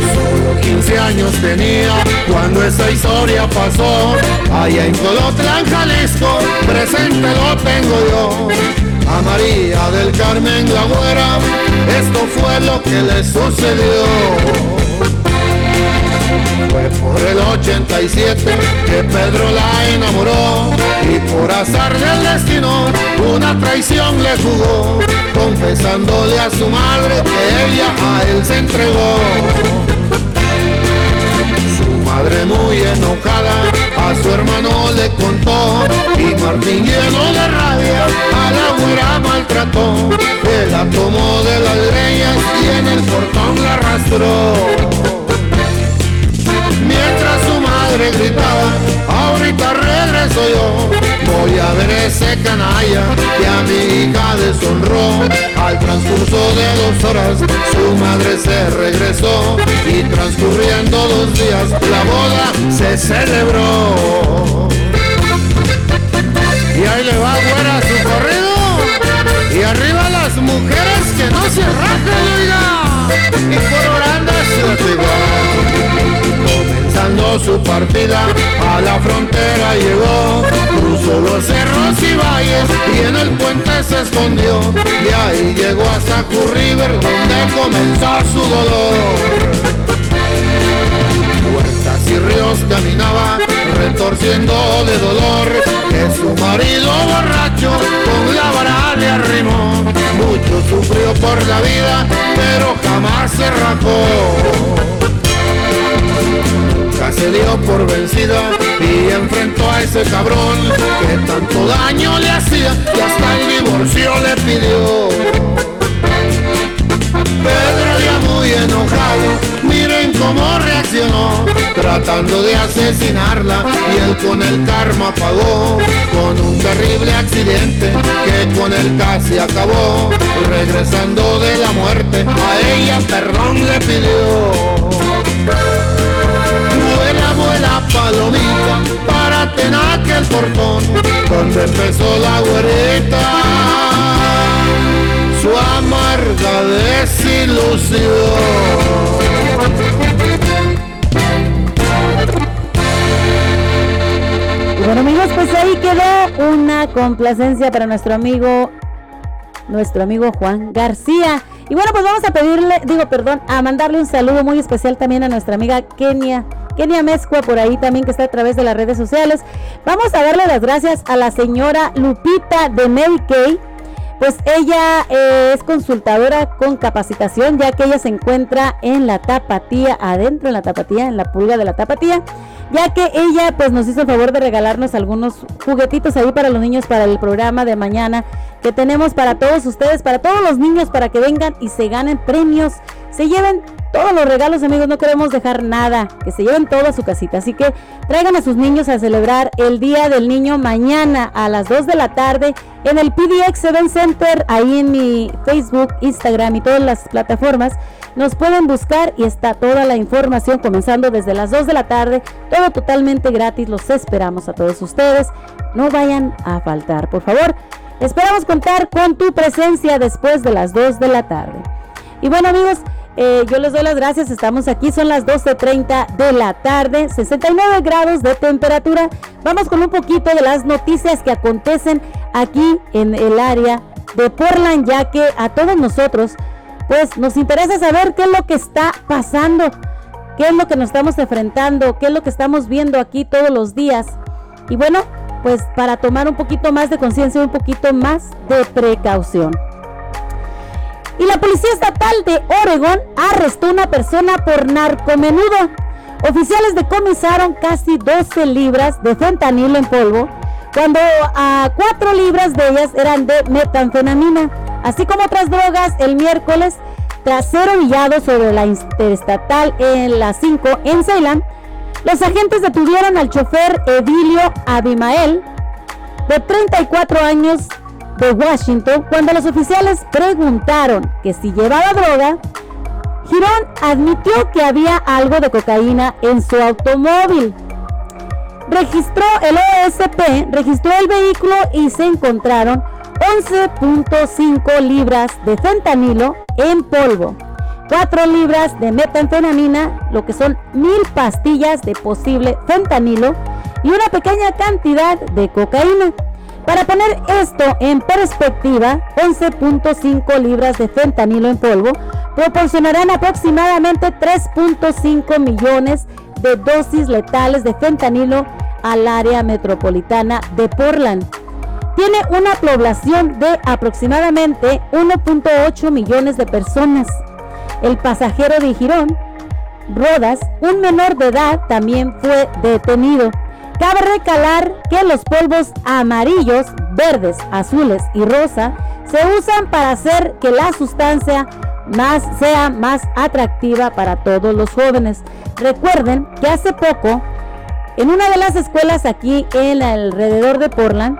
Solo 15 años tenía cuando esa historia pasó. Allá en Colotlán, Jalisco, presente lo tengo yo. A María del Carmen la güera, esto fue lo que le sucedió. Fue por el 87 que Pedro la enamoró y por azar del destino una traición le jugó, confesándole a su madre que ella a él se entregó. Su madre muy enojada a su hermano le contó y Martín lleno de rabia a la güera maltrató. Él la tomó de las leñas y en el portón la arrastró. Mientras su madre gritaba, ahorita regreso yo. Voy a ver ese canalla que a mi hija deshonró. Al transcurso de dos horas, su madre se regresó. Y transcurriendo dos días, la boda se celebró. Y ahí le va fuera su corrido. Y arriba las mujeres que no se rajen, oiga. Su partida, a la frontera llegó, cruzó los cerros y valles y en el puente se escondió. Y ahí llegó hasta Curry River donde comenzó su dolor. Puertas y ríos caminaba retorciendo de dolor que su marido borracho con la vara le arrimó. Mucho sufrió por la vida, pero jamás se rajó. Se dio por vencida y enfrentó a ese cabrón que tanto daño le hacía y hasta el divorcio le pidió. Pedro ya muy enojado, miren cómo reaccionó, tratando de asesinarla y él con el karma pagó, con un terrible accidente que con él casi acabó, regresando de la muerte, a ella perdón le pidió. Palomita, para tener el portón, donde empezó la güerita su amarga desilusión. Y bueno amigos, pues ahí quedó una complacencia para nuestro amigo, nuestro amigo Juan García. Y bueno, pues vamos a pedirle, digo, perdón, a mandarle un saludo muy especial también a nuestra amiga Kenia. Kenia Mezcua por ahí también que está a través de las redes sociales. Vamos a darle las gracias a la señora Lupita de Medicaid pues ella eh, es consultadora con capacitación, ya que ella se encuentra en la tapatía, adentro en la tapatía, en la pulga de la tapatía, ya que ella pues nos hizo el favor de regalarnos algunos juguetitos ahí para los niños para el programa de mañana que tenemos para todos ustedes, para todos los niños, para que vengan y se ganen premios, se lleven todos los regalos, amigos, no queremos dejar nada, que se lleven todo a su casita. Así que traigan a sus niños a celebrar el Día del Niño mañana a las 2 de la tarde en el PDX Event Center, ahí en mi Facebook, Instagram y todas las plataformas. Nos pueden buscar y está toda la información comenzando desde las 2 de la tarde, todo totalmente gratis. Los esperamos a todos ustedes. No vayan a faltar, por favor. Esperamos contar con tu presencia después de las 2 de la tarde. Y bueno amigos, eh, yo les doy las gracias, estamos aquí, son las 12.30 de la tarde, 69 grados de temperatura. Vamos con un poquito de las noticias que acontecen aquí en el área de Portland, ya que a todos nosotros, pues nos interesa saber qué es lo que está pasando, qué es lo que nos estamos enfrentando, qué es lo que estamos viendo aquí todos los días. Y bueno, pues para tomar un poquito más de conciencia, un poquito más de precaución. Y la Policía Estatal de Oregon arrestó a una persona por narcomenudo. Oficiales decomisaron casi 12 libras de fentanilo en polvo, cuando a 4 libras de ellas eran de metanfetamina, así como otras drogas el miércoles tras ser humillado sobre la interestatal en la 5 en Ceilán. Los agentes detuvieron al chofer Edilio Abimael, de 34 años, de Washington, cuando los oficiales preguntaron que si llevaba droga, Girón admitió que había algo de cocaína en su automóvil. Registró el OSP, registró el vehículo y se encontraron 11.5 libras de fentanilo en polvo, 4 libras de metanfetamina, lo que son mil pastillas de posible fentanilo y una pequeña cantidad de cocaína. Para poner esto en perspectiva, 11.5 libras de fentanilo en polvo proporcionarán aproximadamente 3.5 millones de dosis letales de fentanilo al área metropolitana de Portland. Tiene una población de aproximadamente 1.8 millones de personas. El pasajero de Girón, Rodas, un menor de edad, también fue detenido. Cabe recalar que los polvos amarillos, verdes, azules y rosa se usan para hacer que la sustancia más sea más atractiva para todos los jóvenes. Recuerden que hace poco en una de las escuelas aquí en alrededor de Portland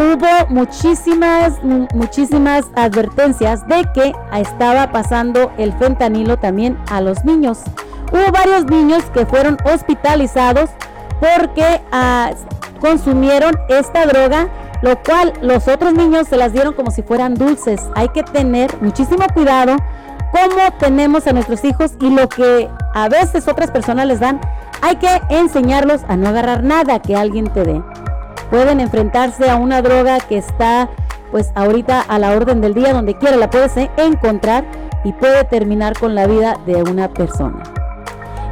hubo muchísimas muchísimas advertencias de que estaba pasando el fentanilo también a los niños. Hubo varios niños que fueron hospitalizados porque ah, consumieron esta droga, lo cual los otros niños se las dieron como si fueran dulces. Hay que tener muchísimo cuidado cómo tenemos a nuestros hijos y lo que a veces otras personas les dan hay que enseñarlos a no agarrar nada que alguien te dé. Pueden enfrentarse a una droga que está pues ahorita a la orden del día, donde quiera la puedes e- encontrar y puede terminar con la vida de una persona.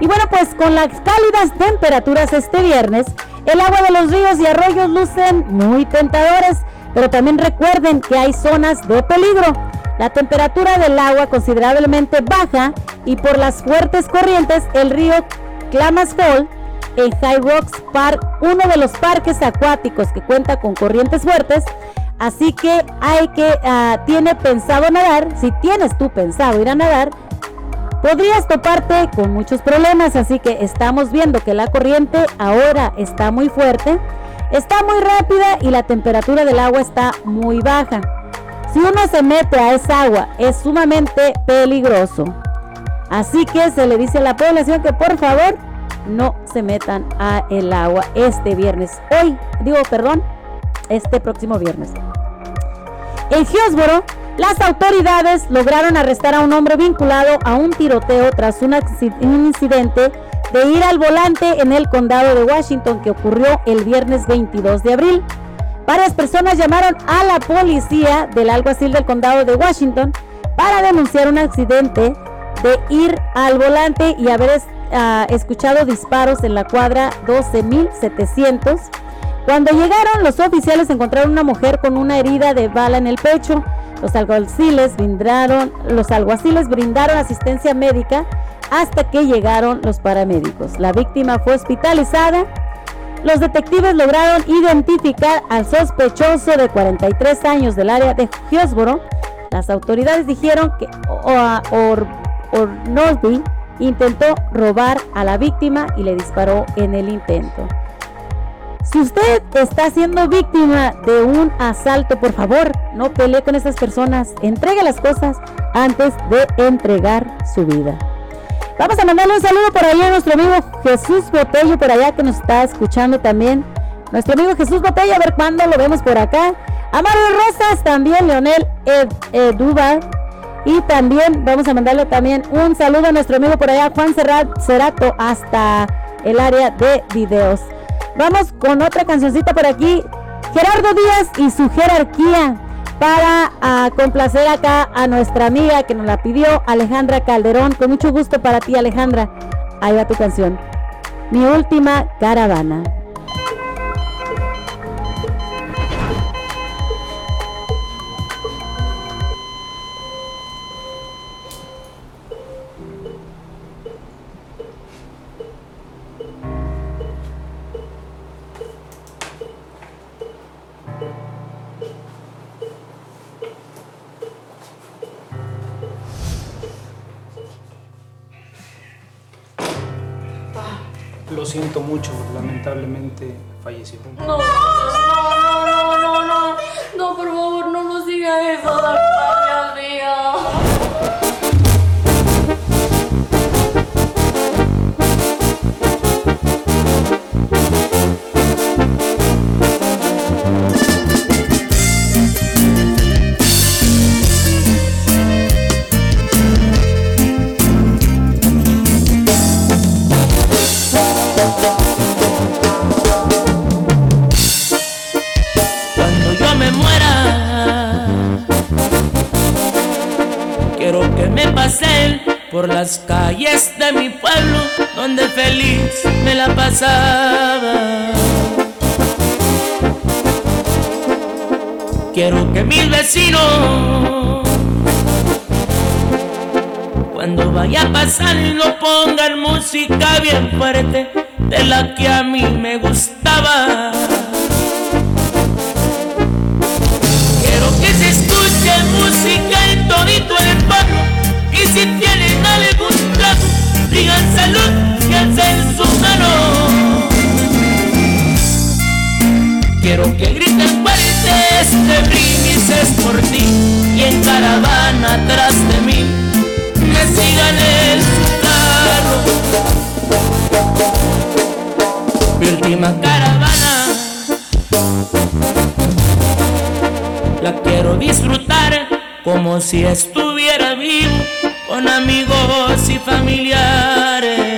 Y bueno, pues con las cálidas temperaturas este viernes, el agua de los ríos y arroyos lucen muy tentadores, pero también recuerden que hay zonas de peligro. La temperatura del agua considerablemente baja y por las fuertes corrientes el río Clamas en High Rocks Park, uno de los parques acuáticos que cuenta con corrientes fuertes, así que hay que ah, tiene pensado nadar, si tienes tú pensado ir a nadar, podrías toparte con muchos problemas, así que estamos viendo que la corriente ahora está muy fuerte, está muy rápida y la temperatura del agua está muy baja. Si uno se mete a esa agua es sumamente peligroso. Así que se le dice a la población que por favor no se metan a el agua este viernes. Hoy, digo, perdón, este próximo viernes. En Hillsboro, las autoridades lograron arrestar a un hombre vinculado a un tiroteo tras un, incidente de ir al volante en el condado de Washington que ocurrió el viernes 22 de abril. Varias personas llamaron a la policía del alguacil del condado de Washington para denunciar un accidente de ir al volante y haber es- escuchado disparos en la cuadra 12700. Cuando llegaron, los oficiales encontraron una mujer con una herida de bala en el pecho. Los alguaciles brindaron, los alguaciles brindaron asistencia médica hasta que llegaron los paramédicos. La víctima fue hospitalizada. Los detectives lograron identificar al sospechoso de 43 años del área de Hillsboro. Las autoridades dijeron que Ornosby intentó robar a la víctima y le disparó en el intento. Si usted está siendo víctima de un asalto, por favor, no pelee con esas personas. Entregue las cosas antes de entregar su vida. Vamos a mandarle un saludo por ahí a nuestro amigo Jesús Botello, por allá que nos está escuchando también. Nuestro amigo Jesús Botello, a ver cuándo lo vemos por acá. A Rosas, también Leonel Ed, Eduba. Y también vamos a mandarle también un saludo a nuestro amigo por allá, Juan Cerrat- Cerato, hasta el área de videos. Vamos con otra cancioncita por aquí. Gerardo Díaz y su jerarquía para ah, complacer acá a nuestra amiga que nos la pidió, Alejandra Calderón. Con mucho gusto para ti, Alejandra. Ahí va tu canción. Mi última caravana. Mucho, lamentablemente falleció. Quiero que mis vecinos, cuando vaya pasando, pongan música bien fuerte de la que a mí me gustaba. Quiero que griten fuertes de brindis por ti Y en caravana atrás de mí Me sigan su carro Mi última caravana la quiero disfrutar como si estuviera vivo con amigos y familiares.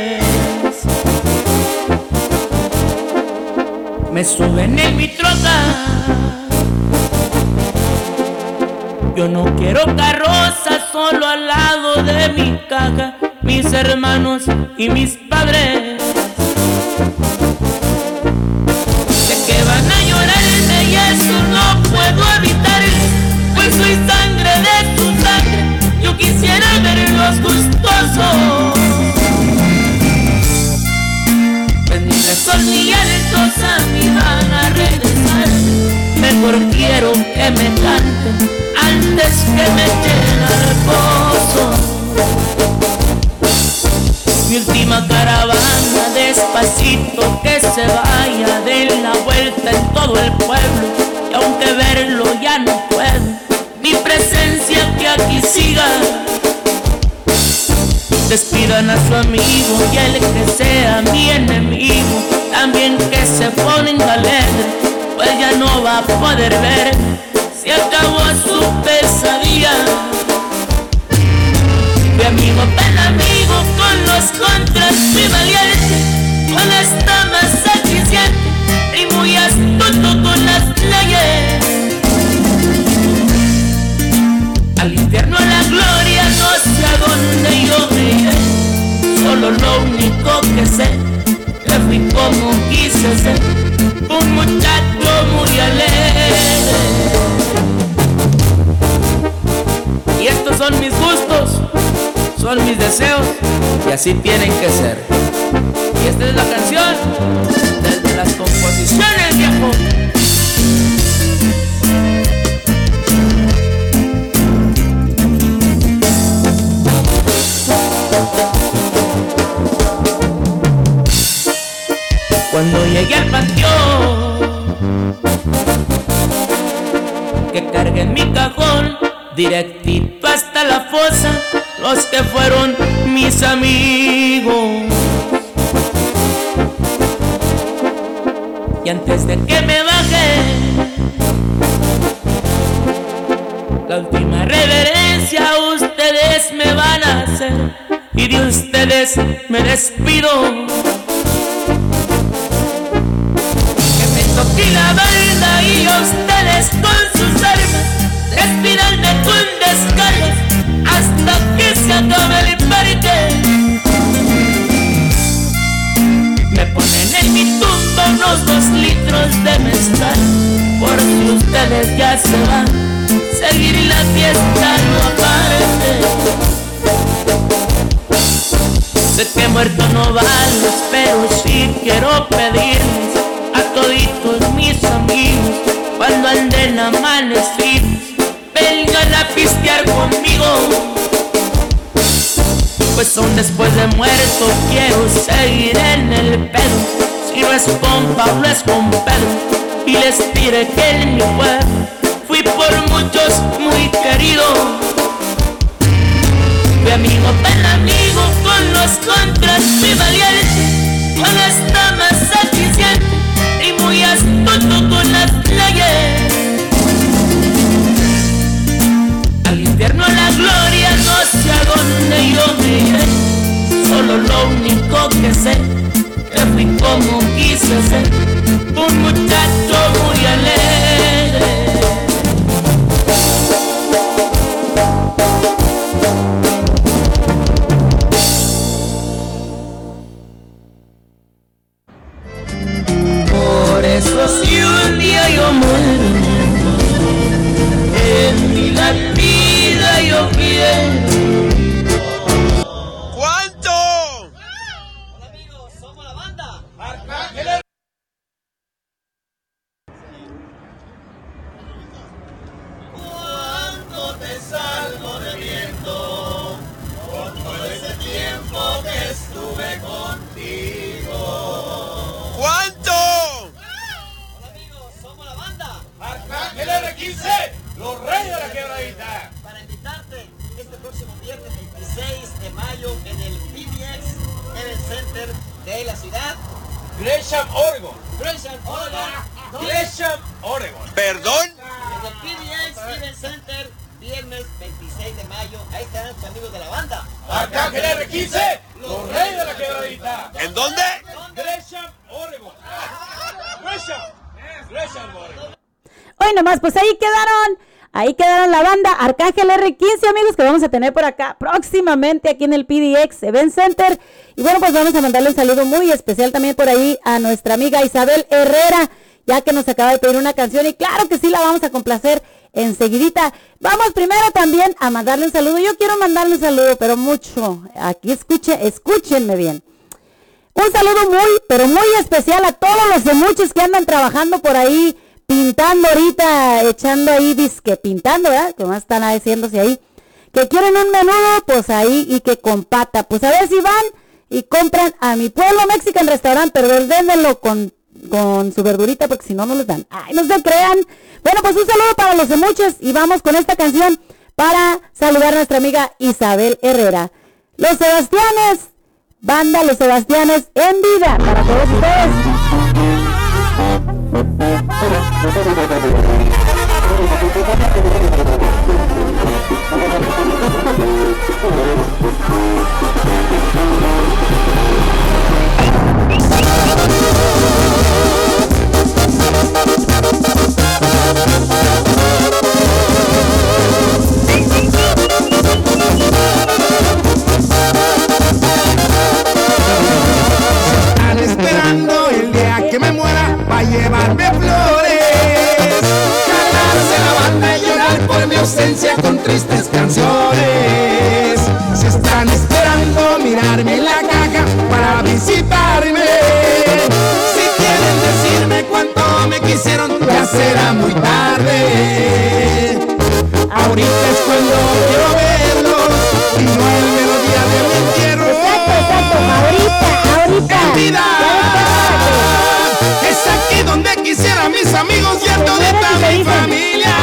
Me suben en mi troca. Yo no quiero carroza solo al lado de mi caja, mis hermanos y mis padres. Sé que van a llorarme y eso no puedo evitar, pues soy sangre de tu sangre. Yo quisiera verlos gustosos. Ni llantos a mí van a regresar. Mejor quiero que me canten antes que me echen al pozo. Mi última caravana despacito que se vaya de la vuelta en todo el pueblo. Y aunque verlo ya no puedo, mi presencia que aquí siga. Despidan a su amigo y el que sea mi enemigo, también que se ponga alegre, pues ya no va a poder ver, se acabó su pesadilla. Mi amigo pen amigo con los contras, muy valiente, con esta más eficiente y muy astuto con las leyes. Al infierno a la gloria lo único que sé Que fui como quise ser. Un muchacho muy alegre. Y estos son mis gustos Son mis deseos Y así tienen que ser. Y esta es la canción Desde las composiciones viejo llegué al panteón Que cargué en mi cajón Directito hasta la fosa Los que fueron mis amigos. Y antes de que me baje La última reverencia ustedes me van a hacer. Y de ustedes me despido toque la banda y ustedes con sus armas despídanme con descargas hasta que se acabe el parque. Me ponen en mi tumba unos dos litros de mezcal por si ustedes ya se van, seguir la fiesta no aparte. Sé que muerto no vales, pero sí quiero pedirles a toditos mis amigos cuando anden amanecidos vengan a pistear conmigo. Pues aún después de muerto quiero seguir en el pedo. Si no es con Pablo es con Pedro y les diré que en mi pueblo fui por muchos muy querido. Mi amigo pen amigo con los contras muy valiente Con esta más eficiente y muy astuto con las leyes. Al infierno la gloria no sé a yo me iré. Solo lo único que sé que fui como quise ser. Un muchacho muy alegre aquí en el PDX Event Center. Y bueno, pues vamos a mandarle un saludo muy especial también por ahí a nuestra amiga Isabel Herrera, ya que nos acaba de pedir una canción y claro que sí la vamos a complacer enseguidita. Vamos primero también a mandarle un saludo. Yo quiero mandarle un saludo, pero mucho. Aquí escuche, escúchenme bien. Un saludo muy, pero muy especial a todos los de muchos que andan trabajando por ahí, pintando ahorita, echando ahí disque, pintando, ¿verdad? Que más están haciéndose ahí. Que quieren un menudo, pues ahí, y que con pata. Pues a ver si van y compran a mi pueblo Mexican Restaurant, pero déndenlo con, con su verdurita, porque si no, no les dan. Ay, no se crean. Bueno, pues un saludo para los de muchos y vamos con esta canción para saludar a nuestra amiga Isabel Herrera. Los Sebastianes, banda Los Sebastianes en vida para todos ustedes. Están con tristes canciones. Se están esperando mirarme en la caja para visitarme. Si quieren decirme cuánto me quisieron, ya será muy tarde. Ahorita es cuando quiero verlos y no el melodía de mi entierro. Exacto, exacto, ahorita, ahorita. Vida. Es aquí donde quisiera mis amigos y a todita mi familia.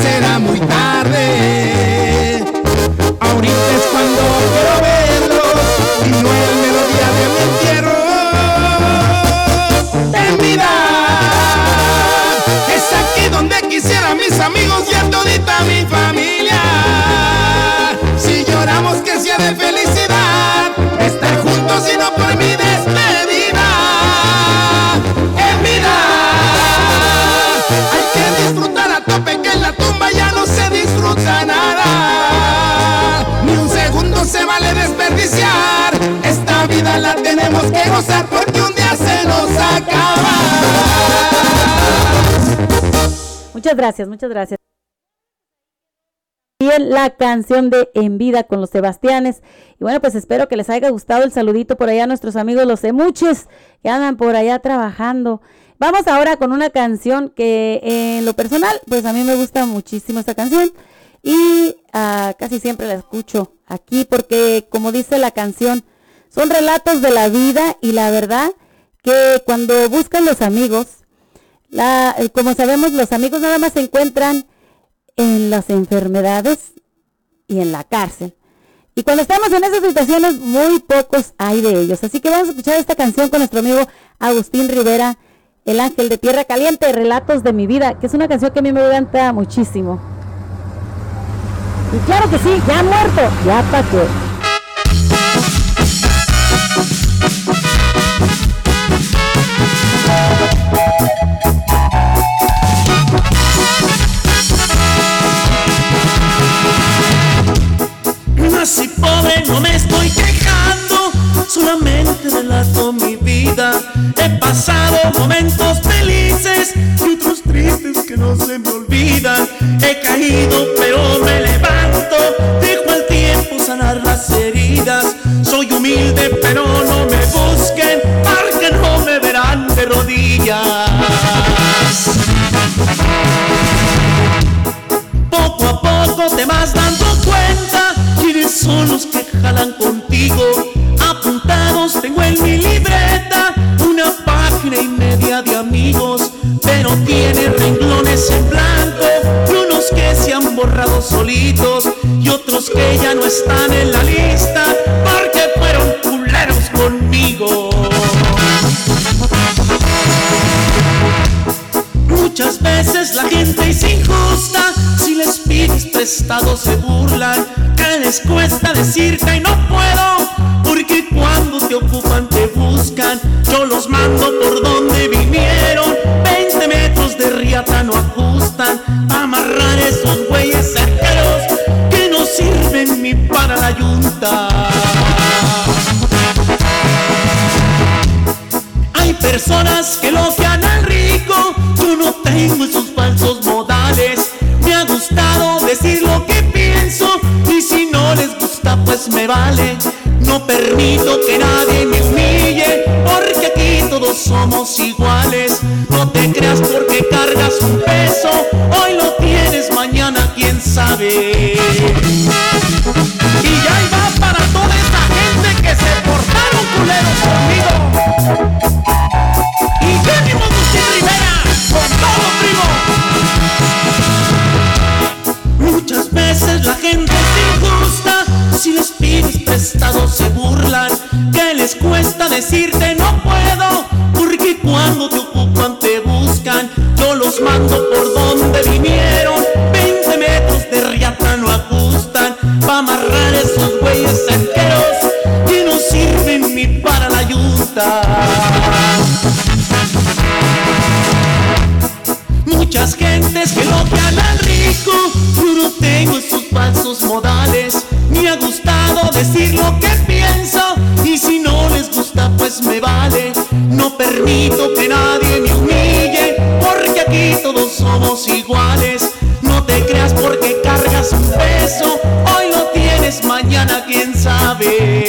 Será muy gozar porque un día se nos acaba. Muchas gracias, muchas gracias. Bien, la canción de En Vida con los Sebastianes. Y bueno, pues espero que les haya gustado el saludito por allá a nuestros amigos los Emuches que andan por allá trabajando. Vamos ahora con una canción que en lo personal, pues a mí me gusta muchísimo esta canción. Y ah, casi siempre la escucho aquí porque como dice la canción, son relatos de la vida y la verdad que cuando buscan los amigos, la, eh, como sabemos, los amigos nada más se encuentran en las enfermedades y en la cárcel. Y cuando estamos en esas situaciones, muy pocos hay de ellos. Así que vamos a escuchar esta canción con nuestro amigo Agustín Rivera, El Ángel de Tierra Caliente, Relatos de mi vida, que es una canción que a mí me encanta muchísimo. Y claro que sí, ya muerto, ya pa' qué. Nací pobre, no me estoy quejando, solamente relato mi vida. He pasado momentos felices y otros tristes que no se me olvidan. He caído, pero me levanto, sanar las heridas. Soy humilde, pero no me busquen, porque no me verán de rodillas. Poco a poco te vas dando cuenta quiénes son los que jalan contigo. Apuntados tengo en mi libreta una página y media de amigos, pero tiene renglones en blanco y unos que se han borrado solitos y otros que ya no están en la lista porque fueron culeros conmigo. Muchas veces la gente es injusta, si les pides prestado se burlan, que les cuesta decirte y no puedo, porque cuando te ocupan te buscan, yo los mando por donde vinieron, 20 metros de riata no ajustan, amarrar esos güeyes cerqueros para la yunta. Hay personas que elogian al rico, yo no tengo esos falsos modales. Me ha gustado decir lo que pienso y si no les gusta pues me vale. No permito que nadie me humille porque aquí todos somos iguales. No te creas porque cargas un peso, hoy lo tienes, mañana quién sabe. Portaron culeros conmigo. Y venimos Agustín Rivera con todo primo. Muchas veces la gente es injusta, si les pides prestado se burlan, que les cuesta decirte no puedo, porque cuando te ocupan te buscan, yo los mando por donde vinieron, 20 metros de riata no ajustan, pa' amarrar esos güeyes sirven para la yunta. Muchas gentes que elogian al rico, no tengo esos falsos modales. Me ha gustado decir lo que pienso, y si no les gusta, pues me vale. No permito que nadie me humille, porque aquí todos somos iguales. No te creas porque cargas un peso, hoy lo tienes, mañana quién sabe.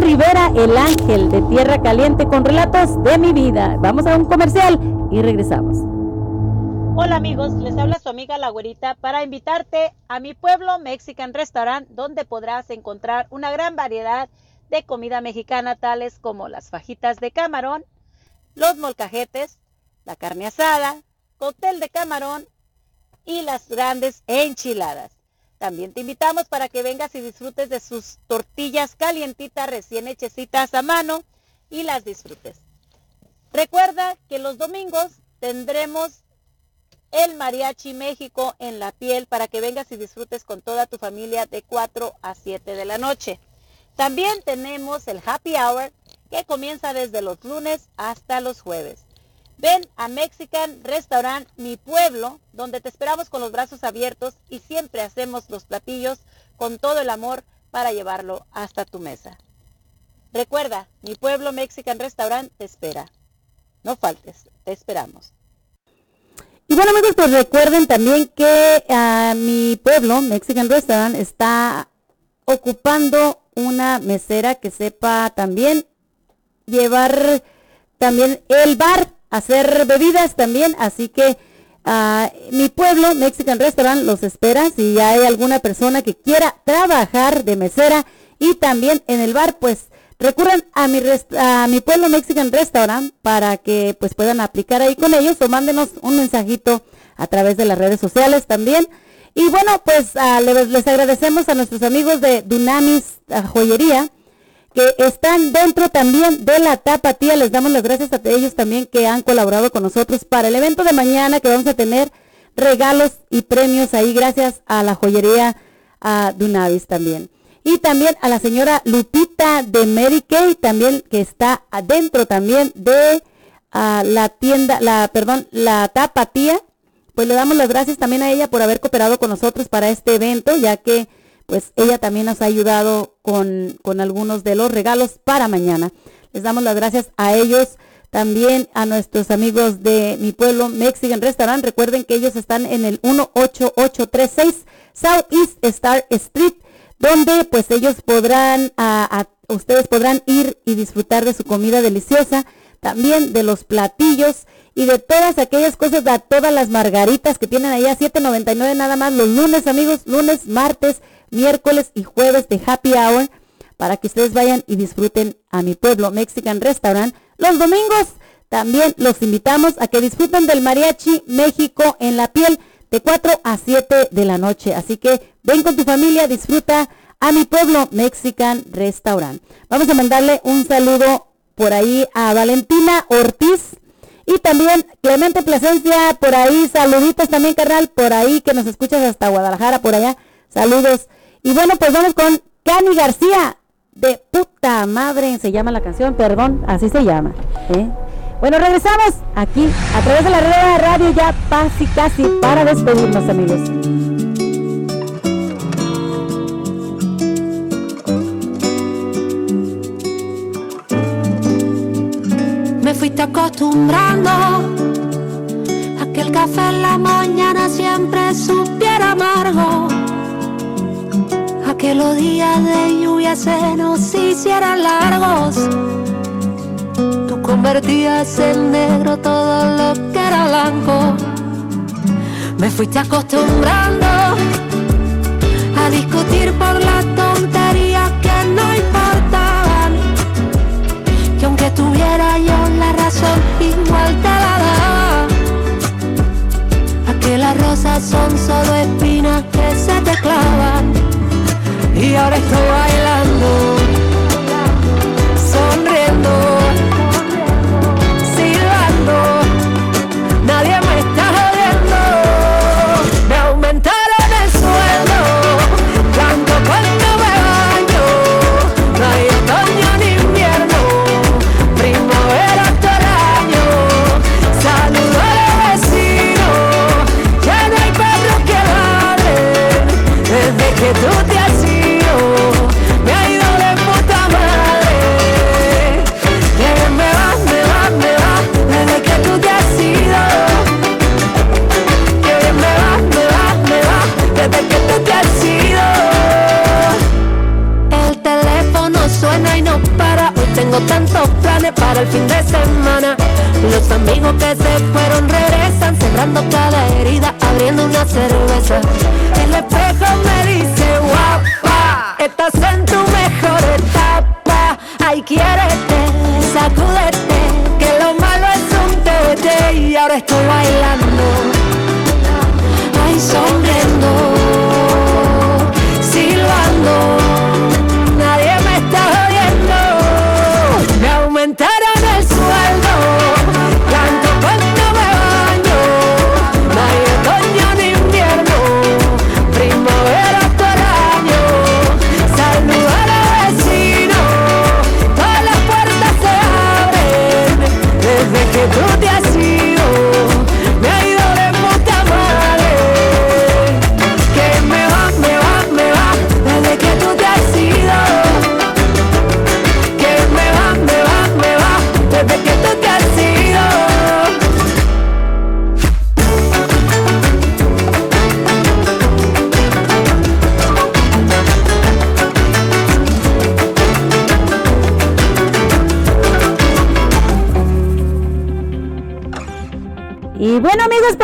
Rivera, el ángel de Tierra Caliente con relatos de mi vida. Vamos a un comercial y regresamos. Hola amigos, les habla su amiga La Güerita para invitarte a mi pueblo Mexican Restaurant donde podrás encontrar una gran variedad de comida mexicana tales como las fajitas de camarón, los molcajetes, la carne asada, cóctel de camarón y las grandes enchiladas. También te invitamos para que vengas y disfrutes de sus tortillas calientitas recién hechecitas a mano y las disfrutes. Recuerda que los domingos tendremos el Mariachi México en la piel para que vengas y disfrutes con toda tu familia de 4 a 7 de la noche. También tenemos el Happy Hour que comienza desde los lunes hasta los jueves. Ven a Mexican Restaurant Mi Pueblo, donde te esperamos con los brazos abiertos y siempre hacemos los platillos con todo el amor para llevarlo hasta tu mesa. Recuerda, Mi Pueblo Mexican Restaurant te espera. No faltes, te esperamos. Y bueno amigos, pues recuerden también que a mi pueblo, Mexican Restaurant, está ocupando una mesera que sepa también llevar también el bar, hacer bebidas también, así que ah, mi pueblo, Mexican Restaurant, los espera si hay alguna persona que quiera trabajar de mesera y también en el bar, pues recurran a mi, a mi pueblo Mexican Restaurant para que pues puedan aplicar ahí con ellos o mándenos un mensajito a través de las redes sociales también. Y bueno, pues ah, les, les agradecemos a nuestros amigos de Dunamis ah, Joyería que están dentro también de la tapatía. Les damos las gracias a ellos también que han colaborado con nosotros para el evento de mañana que vamos a tener regalos y premios ahí gracias a la joyería a Dunavis también. Y también a la señora Lupita de Mary Kay también que está adentro también de ah, la tienda, la, perdón, la tapatía. Pues le damos las gracias también a ella por haber cooperado con nosotros para este evento, ya que pues ella también nos ha ayudado con, con algunos de los regalos para mañana. Les damos las gracias a ellos, también a nuestros amigos de mi pueblo Mexican Restaurant. Recuerden que ellos están en el 18836 Southeast Star Street, donde pues ellos podrán, ustedes podrán ir y disfrutar de su comida deliciosa, también de los platillos y de todas aquellas cosas, de todas las margaritas que tienen allá, 7.99 nada más los lunes, amigos, lunes, martes, miércoles y jueves de happy hour para que ustedes vayan y disfruten a mi pueblo Mexican Restaurant. Los domingos también los invitamos a que disfruten del mariachi México en la piel de 4 a 7 de la noche. Así que ven con tu familia, disfruta a mi pueblo Mexican Restaurant. Vamos a mandarle un saludo por ahí a Valentina Ortiz y también Clemente Plasencia por ahí. Saluditos también, carnal, por ahí que nos escuchas hasta Guadalajara, por allá. Saludos. Y bueno, pues vamos con Cani García de puta madre, se llama la canción, perdón, así se llama. ¿eh? Bueno, regresamos aquí a través de la red de radio ya casi casi para despedirnos, amigos. Fuiste acostumbrando a que el café en la mañana siempre supiera amargo. A que los días de lluvia se nos hicieran largos. Tú convertías en negro todo lo que era blanco. Me fuiste acostumbrando tuviera yo la razón, igual te la daba. A que las rosas son solo espinas que se te clavan. Y ahora estoy Said it was weather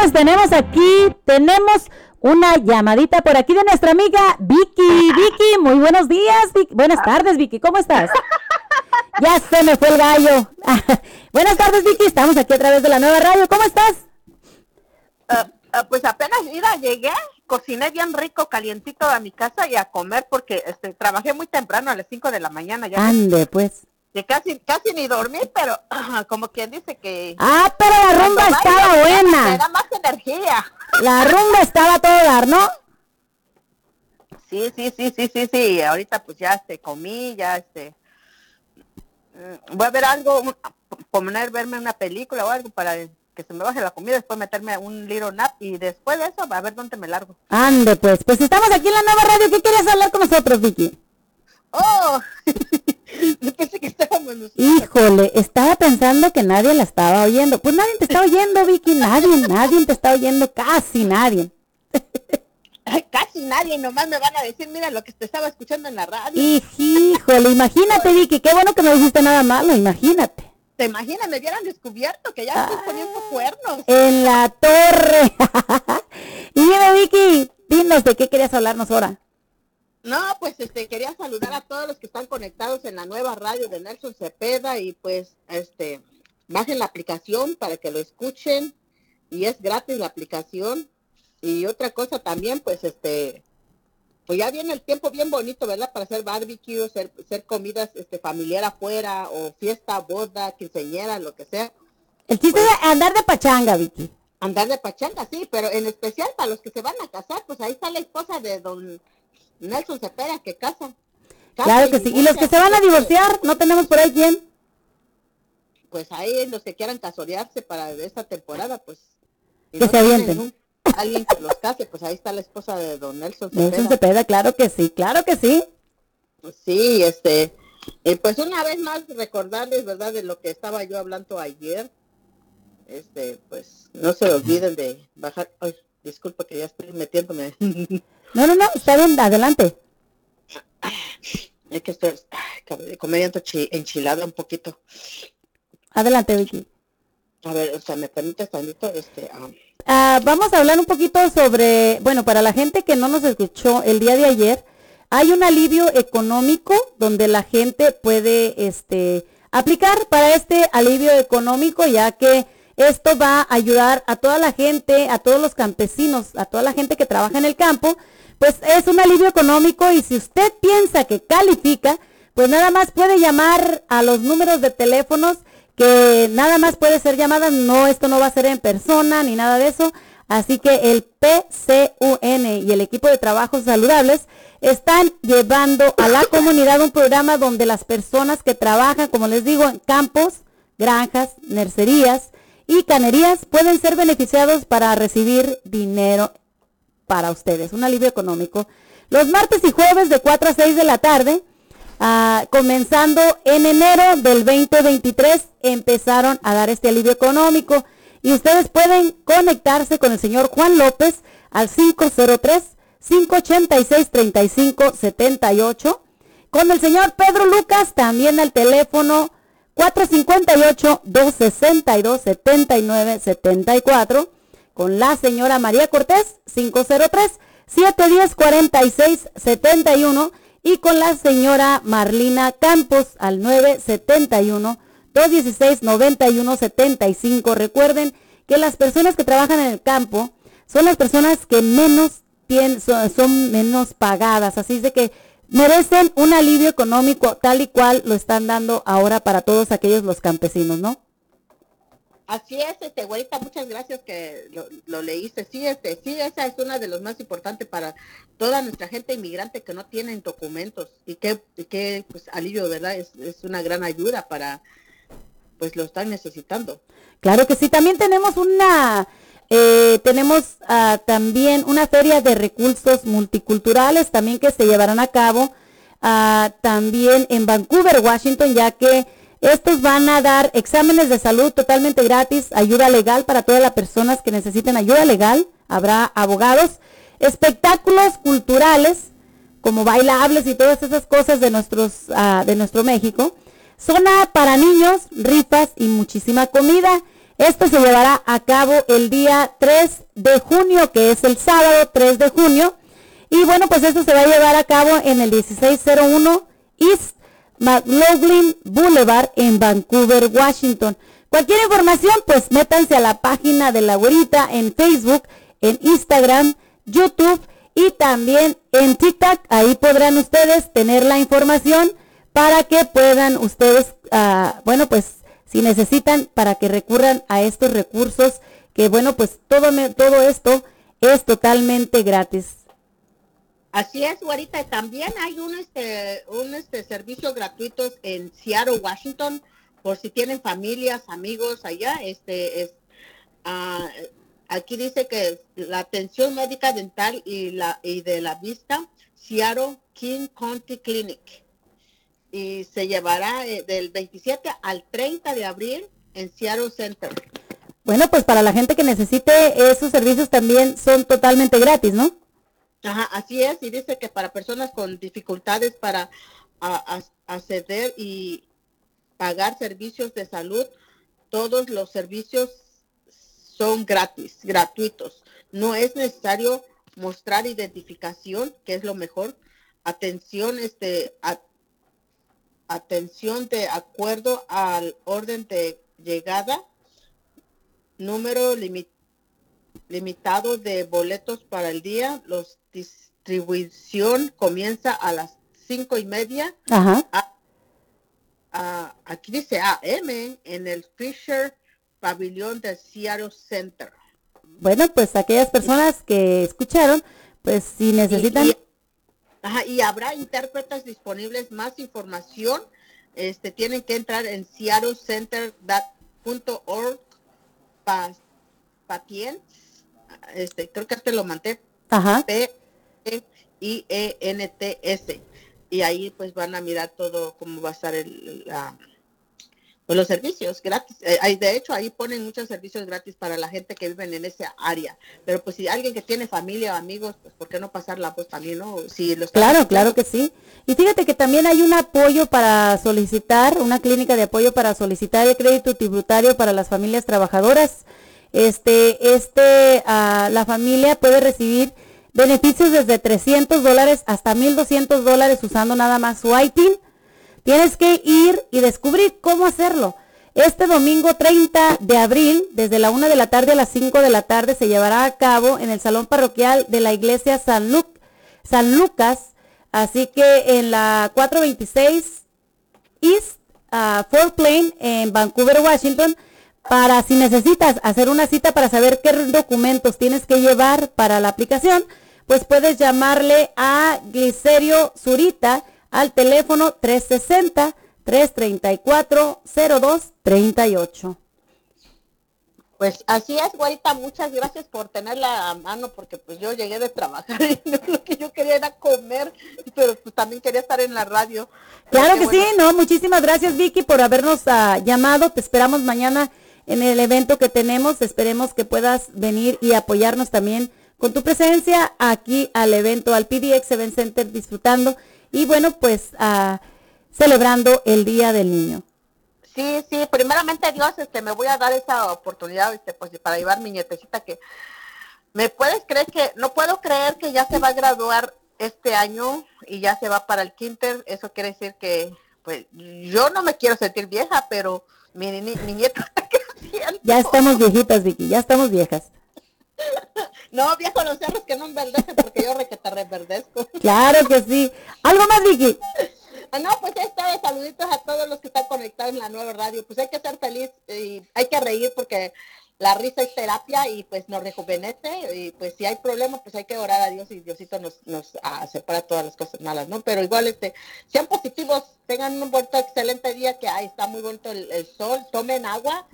pues tenemos aquí, tenemos una llamadita por aquí de nuestra amiga Vicky. Vicky, muy buenos días. Vic- Buenas tardes, Vicky, ¿cómo estás? Ya se me fue el gallo. Buenas tardes, Vicky. Estamos aquí a través de la nueva radio. ¿Cómo estás? Ah, pues apenas mira, llegué, cociné bien rico, calientito a mi casa y a comer porque este trabajé muy temprano a las 5 de la mañana ya. Ande, pues. Que casi casi ni dormí, pero como quien dice que Ah, pero la rumba estaba buena. Me da más energía. La rumba estaba todo dar, ¿no? Sí, sí, sí, sí, sí, sí. Ahorita pues ya este comí, ya este mm, voy a ver algo, un- poner verme una película o algo para que se me baje la comida, después meterme un little nap y después de eso a ver dónde me largo. Ande, pues. Pues estamos aquí en la nueva radio. ¿Qué querías hablar con nosotros, Vicky? Oh, pensé que estábamos. Híjole, estaba pensando que nadie la estaba oyendo. Pues nadie te está oyendo, Vicky. Nadie, nadie te está oyendo. Casi nadie. Casi nadie, nomás me van a decir, mira lo que te estaba escuchando en la radio. Híjole, imagínate, Vicky, qué bueno que no dijiste nada malo, imagínate. ¿Te imaginas? Me hubieran descubierto que ya estoy poniendo cuernos. En la torre. y dime, Vicky, dinos de qué querías hablarnos ahora. No, pues este quería saludar a todos los que están conectados en la nueva radio de Nelson Cepeda y pues este bajen la aplicación para que lo escuchen y es gratis la aplicación y otra cosa también pues este pues ya viene el tiempo bien bonito, ¿verdad? Para hacer barbecue, hacer, hacer comidas este familiar afuera o fiesta, boda, quinceañera, lo que sea. El chiste es andar de pachanga, Vicky. Andar de pachanga, sí, pero en especial para los que se van a casar, pues ahí está la esposa de don Nelson Cepeda que casa. Casa Claro que sí. Y los que se van a divorciar, ¿no tenemos por ahí quién? Pues ahí los que quieran casorearse para esta temporada, pues. Que no se avienten. alguien que los case, pues ahí está la esposa de don Nelson Cepeda. Nelson Cepeda, claro que sí, claro que sí. Sí, este, eh, pues una vez más recordarles, ¿verdad? De lo que estaba yo hablando ayer. Este, pues no se olviden de bajar. Ay, disculpa que ya estoy metiéndome. No, no, no, está bien, adelante. es que estoy, ay, enchilada un poquito. Adelante, Vicky. A ver, o sea, me permites tantito, este, ah, Ah, vamos a hablar un poquito sobre, bueno, para la gente que no nos escuchó el día de ayer, hay un alivio económico donde la gente puede, este, aplicar para este alivio económico, ya que esto va a ayudar a toda la gente, a todos los campesinos, a toda la gente que trabaja en el campo, pues es un alivio económico y si usted piensa que califica, pues nada más puede llamar a los números de teléfonos que nada más puede ser llamada, no, esto no va a ser en persona ni nada de eso. Así que el PCUN y el equipo de trabajos saludables están llevando a la comunidad un programa donde las personas que trabajan, como les digo, en campos, granjas, nercerías y canerías pueden ser beneficiados para recibir dinero para ustedes, un alivio económico. Los martes y jueves de 4 a 6 de la tarde, ah, comenzando en enero del 2023, empezaron a dar este alivio económico. Y ustedes pueden conectarse con el señor Juan López al 503-586-3578, con el señor Pedro Lucas también al teléfono 458-262-7974, con la señora María Cortés 503-710-4671 y con la señora Marlina Campos al 971-216-9175. Recuerden que las personas que trabajan en el campo son las personas que menos tienen, son, son menos pagadas, así es de que merecen un alivio económico tal y cual lo están dando ahora para todos aquellos los campesinos, ¿no? Así es, este, güerita, muchas gracias que lo, lo leíste. Sí, este, sí, esa es una de los más importantes para toda nuestra gente inmigrante que no tienen documentos y que, y que pues, alivio, ¿verdad? Es, es una gran ayuda para, pues lo están necesitando. Claro que sí, también tenemos una, eh, tenemos ah, también una feria de recursos multiculturales también que se llevarán a cabo ah, también en Vancouver, Washington, ya que estos van a dar exámenes de salud totalmente gratis, ayuda legal para todas las personas que necesiten ayuda legal, habrá abogados, espectáculos culturales como bailables y todas esas cosas de nuestros ah, de nuestro México, zona para niños, rifas y muchísima comida. Esto se llevará a cabo el día 3 de junio, que es el sábado 3 de junio. Y bueno, pues esto se va a llevar a cabo en el 1601 East McLaughlin Boulevard en Vancouver, Washington. Cualquier información, pues métanse a la página de la güerita en Facebook, en Instagram, YouTube y también en TikTok. Ahí podrán ustedes tener la información para que puedan ustedes, ah, bueno, pues si necesitan para que recurran a estos recursos, que bueno, pues todo, me- todo esto es totalmente gratis. Así es, güerita. y También hay un este un este servicio gratuito en Seattle, Washington, por si tienen familias, amigos allá. Este es ah, aquí dice que la atención médica dental y la y de la vista, Seattle King County Clinic. Y se llevará eh, del 27 al 30 de abril en Seattle Center. Bueno, pues para la gente que necesite esos servicios también son totalmente gratis, ¿no? Ajá, así es, y dice que para personas con dificultades para acceder y pagar servicios de salud, todos los servicios son gratis, gratuitos. No es necesario mostrar identificación, que es lo mejor. Atención, este, atención de acuerdo al orden de llegada, número limi- limitado de boletos para el día. Los distribución comienza a las cinco y media. Ajá. A- a- aquí dice AM en el Fisher Pavilión del Seattle Center. Bueno, pues aquellas personas que escucharon, pues si necesitan... Y, ajá, y habrá intérpretes disponibles. Más información, este, tienen que entrar en seattlecenter.org pa, patients, este, creo que este lo manté, Ajá. P E I E N T S y ahí pues van a mirar todo cómo va a estar el, la- pues, los servicios gratis. Eh, de hecho ahí ponen muchos servicios gratis para la gente que vive en esa área. Pero pues si alguien que tiene familia o amigos, pues ¿por qué no pasar la voz también, no? Si lo están Claro, claro que sí. Y fíjate que también hay un apoyo para solicitar, una clínica de apoyo para solicitar el crédito tributario para las familias trabajadoras. Este, este, ah, la familia puede recibir beneficios desde 300 dólares hasta 1.200 dólares usando nada más su ITIN. Tienes que ir y descubrir cómo hacerlo. Este domingo 30 de abril, desde la 1 de la tarde a las 5 de la tarde, se llevará a cabo en el Salón Parroquial de la Iglesia San, Lu- San Lucas. Así que en la 426 East ah, Fort Plain en Vancouver, Washington, para si necesitas hacer una cita para saber qué documentos tienes que llevar para la aplicación, pues puedes llamarle a Glicerio Zurita al teléfono 360-334-0238. Pues así es, güerita, muchas gracias por tenerla a mano, porque pues yo llegué de trabajar y lo que yo quería era comer, pero pues también quería estar en la radio. Claro que bueno. sí, no, muchísimas gracias Vicky por habernos ah, llamado. Te esperamos mañana en el evento que tenemos. Esperemos que puedas venir y apoyarnos también con tu presencia aquí al evento, al PDX Event Center, disfrutando y bueno, pues ah, celebrando el Día del Niño. Sí, sí, primeramente Dios, este, me voy a dar esa oportunidad, este, pues para llevar mi nietecita que, ¿me puedes creer que, no puedo creer que ya se va a graduar este año y ya se va para el kinder? Eso quiere decir que, pues, yo no me quiero sentir vieja, pero mi, ni- mi nieta Ya estamos viejitas, Vicky, ya estamos viejas. No, viejo los cerros que no enverdecen porque yo requeta reverdezco. Claro que sí. ¿Algo más, Vicky? Ah, No, pues esta vez saluditos a todos los que están conectados en la nueva radio. Pues hay que ser feliz y hay que reír porque la risa es terapia y pues nos rejuvenece y pues si hay problemas pues hay que orar a Dios y Diosito nos, nos ah, separa todas las cosas malas, ¿no? Pero igual este, sean positivos, tengan un bonito, excelente día que ahí está muy bonito el, el sol, tomen agua,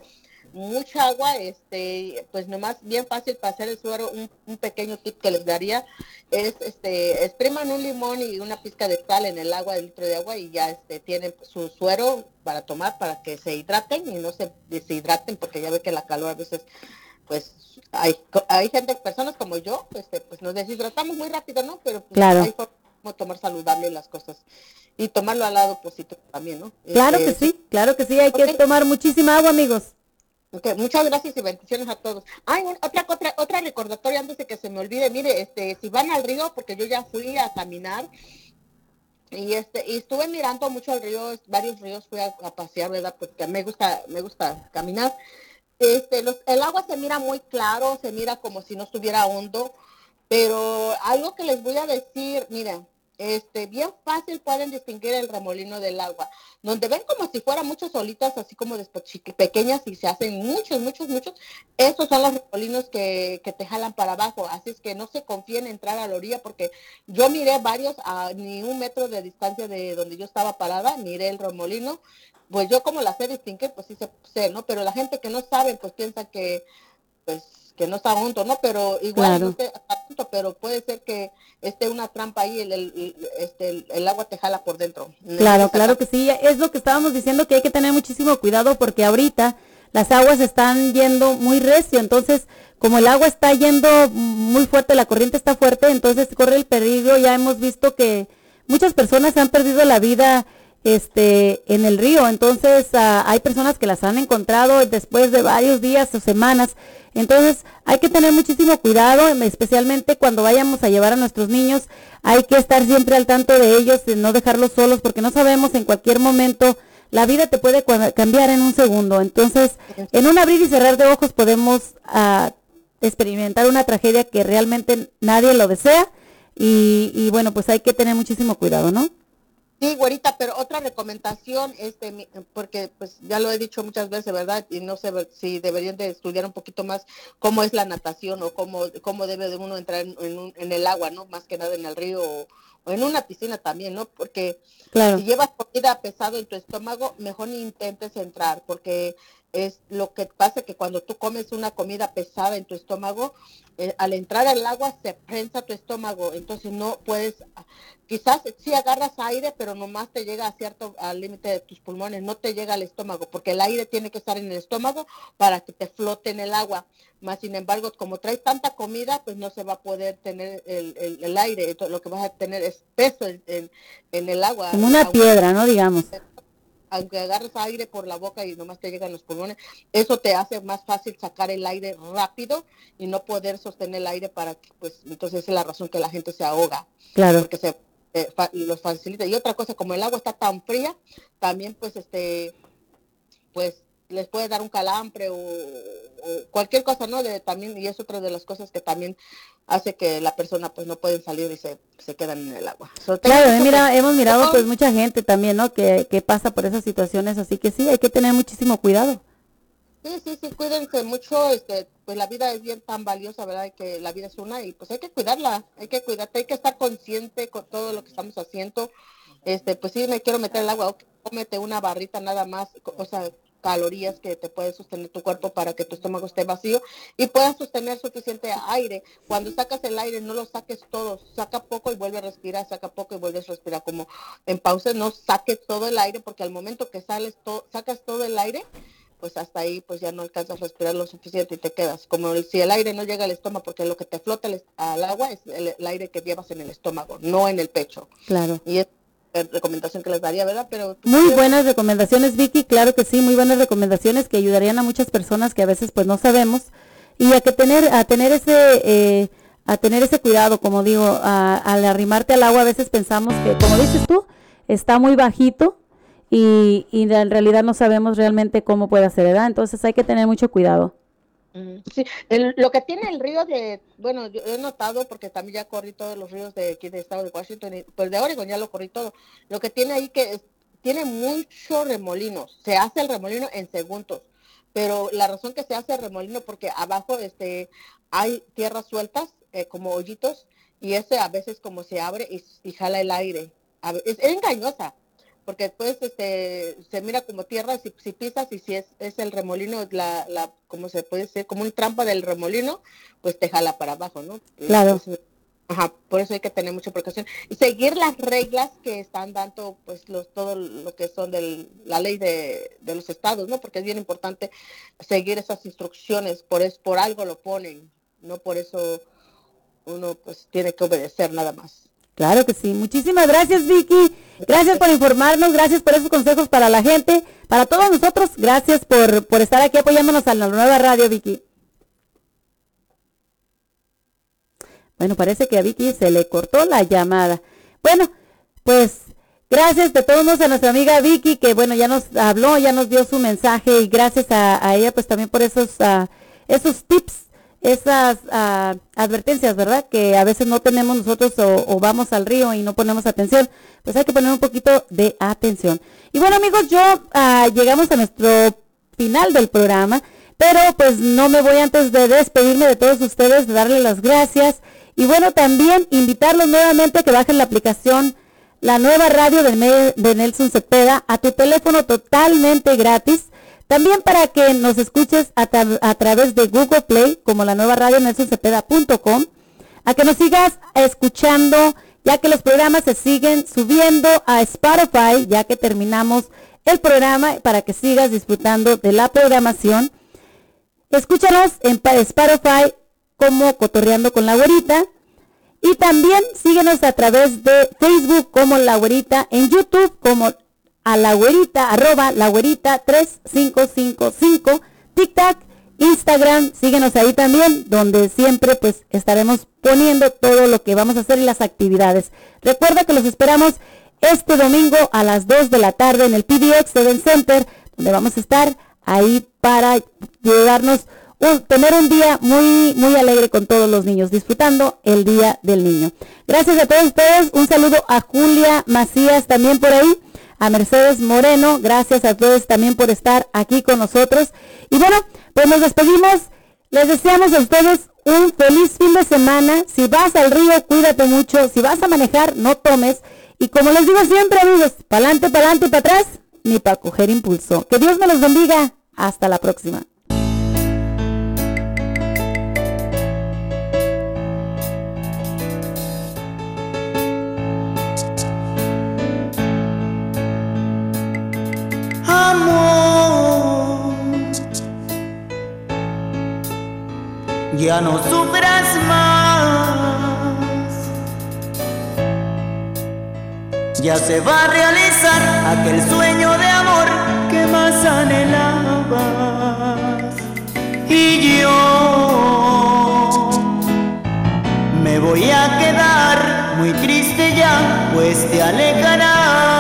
mucha agua, este, pues nomás bien fácil para hacer el suero, un, un pequeño tip que les daría es, este, expriman un limón y una pizca de sal en el agua, el litro de agua y ya, este, tienen su suero para tomar para que se hidraten y no se deshidraten porque ya ve que la calor a veces, pues, hay, hay gente, personas como yo, este, pues nos deshidratamos muy rápido, ¿no? Pero pues, Claro. hay forma como tomar saludable las cosas y tomarlo al lado positivo también, ¿no? Claro Este, que sí, claro que sí, hay que tomar muchísima agua, amigos. Ok, muchas gracias y bendiciones a todos. Ay, otra, otra, otra recordatoria antes de que se me olvide. Mire, este, si van al río, porque yo ya fui a caminar y este, y estuve mirando mucho el río, varios ríos fui a, a pasear, ¿verdad? Porque me gusta, me gusta caminar. Este, los, el agua se mira muy claro, se mira como si no estuviera hondo, pero algo que les voy a decir, miren, este, bien fácil pueden distinguir el remolino del agua, donde ven como si fueran muchas olitas, así como chiqui- pequeñas y se hacen muchos, muchos, muchos, esos son los remolinos que, que te jalan para abajo, así es que no se confíen en entrar a la orilla, porque yo miré varios a ni un metro de distancia de donde yo estaba parada, miré el remolino, pues yo como la sé distinguir, pues sí sé, ¿no? Pero la gente que no sabe, pues piensa que, pues, que no está junto, ¿no? Pero igual Claro. no esté a punto, pero puede ser que esté una trampa ahí, el, el, este, el, el agua te jala por dentro. Claro, claro que sí. Es lo que estábamos diciendo que hay que tener muchísimo cuidado porque ahorita las aguas están yendo muy recio, entonces como el agua está yendo muy fuerte, la corriente está fuerte, entonces corre el peligro, ya hemos visto que muchas personas han perdido la vida este en el río, entonces ah, hay personas que las han encontrado después de varios días o semanas, entonces hay que tener muchísimo cuidado, especialmente cuando vayamos a llevar a nuestros niños, hay que estar siempre al tanto de ellos, de no dejarlos solos, porque no sabemos en cualquier momento la vida te puede cambiar en un segundo. Entonces, en un abrir y cerrar de ojos podemos ah, experimentar una tragedia que realmente nadie lo desea y, y bueno, pues hay que tener muchísimo cuidado, ¿no? Sí, güerita, pero otra recomendación, este, porque pues ya lo he dicho muchas veces, ¿verdad? Y no sé si deberían de estudiar un poquito más cómo es la natación o cómo, cómo debe de uno entrar en, en un- en el agua, ¿no? Más que nada en el río o, o en una piscina también, ¿no? Porque Claro. si llevas comida pesado en tu estómago, mejor ni intentes entrar, porque es lo que pasa que cuando tú comes una comida pesada en tu estómago, eh, al entrar al agua se prensa tu estómago, entonces no puedes, quizás sí agarras aire, pero nomás te llega a cierto al límite de tus pulmones, no te llega al estómago, porque el aire tiene que estar en el estómago para que te flote en el agua. Más sin embargo, como traes tanta comida, pues no se va a poder tener el, el- el aire, entonces lo que vas a tener es peso en, en- en el agua. Como una piedra, ¿no? Digamos. Aunque agarres aire por la boca y nomás te llegan los pulmones, eso te hace más fácil sacar el aire rápido y no poder sostener el aire para que, pues, entonces esa es la razón que la gente se ahoga. Claro. Porque se eh, fa- los facilita. Y otra cosa, como el agua está tan fría, también pues este, pues les puede dar un calambre o, o cualquier cosa, ¿no? De, también, y es otra de las cosas que también hace que la persona pues no pueden salir y se, se quedan en el agua. So, Claro, mira, hemos mirado pues mucha gente también, ¿no? Que, que pasa por esas situaciones, así que sí, hay que tener muchísimo cuidado. Sí, sí, sí, cuídense mucho, este, pues la vida es bien tan valiosa, ¿verdad? Que la vida es una y pues hay que cuidarla, hay que cuidarte, hay que estar consciente con todo lo que estamos haciendo. Este, pues sí, me quiero meter el agua, cómete una barrita nada más, o sea, calorías que te puede sostener tu cuerpo para que tu estómago esté vacío y puedas sostener suficiente aire. Cuando sacas el aire, no lo saques todo, saca poco y vuelve a respirar, saca poco y vuelves a respirar. Como en pausa, no saques todo el aire porque al momento que sales to- sacas todo el aire, pues hasta ahí pues ya no alcanzas a respirar lo suficiente y te quedas. Como el- si el aire no llega al estómago, porque lo que te flota el al agua es el, el aire que llevas en el estómago, no en el pecho. Claro. Y es recomendación que les daría, ¿verdad? Pero pues, Muy buenas recomendaciones, Vicky, claro que sí, muy buenas recomendaciones que ayudarían a muchas personas que a veces pues no sabemos y a que tener a tener ese eh, a tener ese cuidado, como digo, a- al arrimarte al agua a veces pensamos que, como dices tú, está muy bajito y, y en realidad no sabemos realmente cómo puede ser, ¿verdad? Entonces hay que tener mucho cuidado. Sí, el- lo que tiene el río de, bueno, yo he notado porque también ya corrí todos los ríos de aquí del estado de Washington, y, pues de Oregon ya lo corrí todo. Lo que tiene ahí que es- tiene mucho remolino, se hace el remolino en segundos, pero la razón que se hace el remolino porque abajo este hay tierras sueltas eh, como hoyitos y ese a veces como se abre y, jala el aire. Es, es engañosa porque después este se mira como tierra si, si pisas y si es, es el remolino la, la como se puede decir como un trampa del remolino pues te jala para abajo no Claro. Entonces, ajá por eso hay que tener mucha precaución y seguir las reglas que están dando pues los todo lo que son de la ley de, de los estados no porque es bien importante seguir esas instrucciones por es por algo lo ponen no por eso uno pues tiene que obedecer nada más Claro que sí. Muchísimas gracias, Vicky. Gracias por informarnos, gracias por esos consejos para la gente, para todos nosotros. Gracias por, por estar aquí apoyándonos a la nueva radio, Vicky. Bueno, parece que a Vicky se le cortó la llamada. Bueno, pues gracias de todos modos a nuestra amiga Vicky, que bueno, ya nos habló, ya nos dio su mensaje y gracias a, ella pues también por esos, ah, esos tips esas ah, advertencias, ¿verdad? Que a veces no tenemos nosotros o, o vamos al río y no ponemos atención, pues hay que poner un poquito de atención. Y bueno amigos, yo ah, llegamos a nuestro final del programa, pero pues no me voy antes de despedirme de todos ustedes, de darles las gracias y bueno, también invitarlos nuevamente a que bajen la aplicación la nueva radio de, de Nelson Cepeda a tu teléfono totalmente gratis. También para que nos escuches a, tra- a través de Google Play, como la nueva radio nelsoncepeda.com, a que nos sigas escuchando, ya que los programas se siguen subiendo a Spotify, ya que terminamos el programa para que sigas disfrutando de la programación. Escúchanos en Spotify como Cotorreando con la Güerita. Y también síguenos a través de Facebook como La Güerita, en YouTube como a La Güerita, arroba La Güerita 3555, TikTok, Instagram, síguenos ahí también, donde siempre pues estaremos poniendo todo lo que vamos a hacer y las actividades. Recuerda que los esperamos este domingo a las 2 de la tarde en el PDX Event Center, donde vamos a estar ahí para llevarnos un- tener un día muy muy alegre con todos los niños, disfrutando el Día del Niño. Gracias a todos ustedes, un saludo a Julia Macías también por ahí, a Mercedes Moreno, gracias a todos también por estar aquí con nosotros. Y bueno, pues nos despedimos, les deseamos a ustedes un feliz fin de semana. Si vas al río, cuídate mucho, si vas a manejar, no tomes. Y como les digo siempre amigos, pa'lante, pa'lante y para atrás, ni para coger impulso. Que Dios me los bendiga. Hasta la próxima. Ya no sufras más. Ya se va a realizar aquel sueño de amor que más anhelabas. Y yo me voy a quedar muy triste ya, pues te alejarás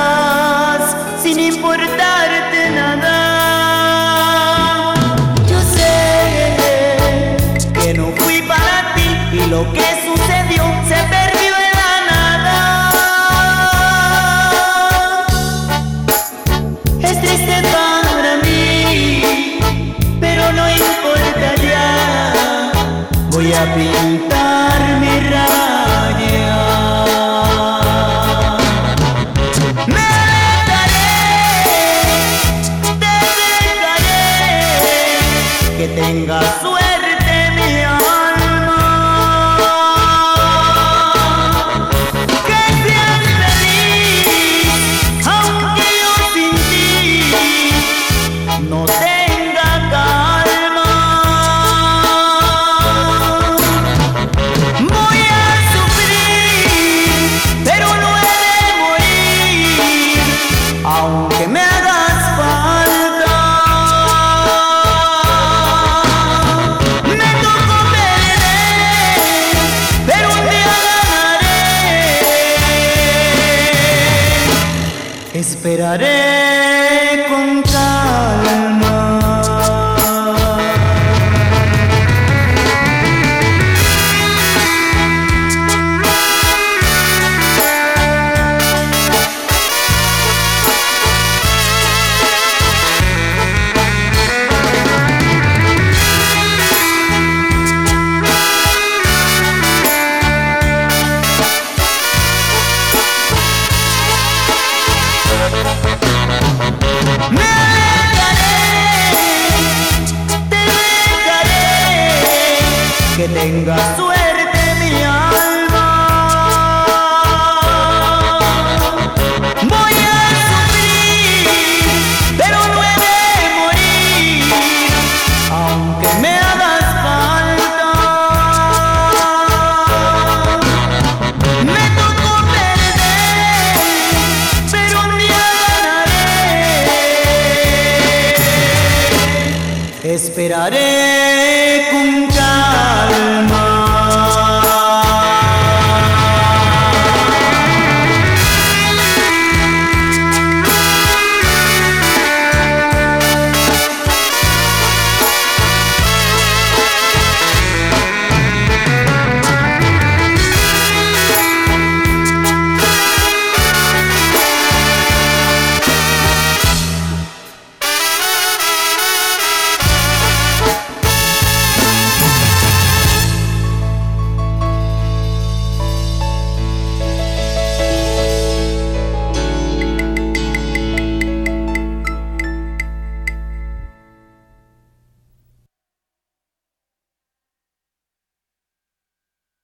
Voy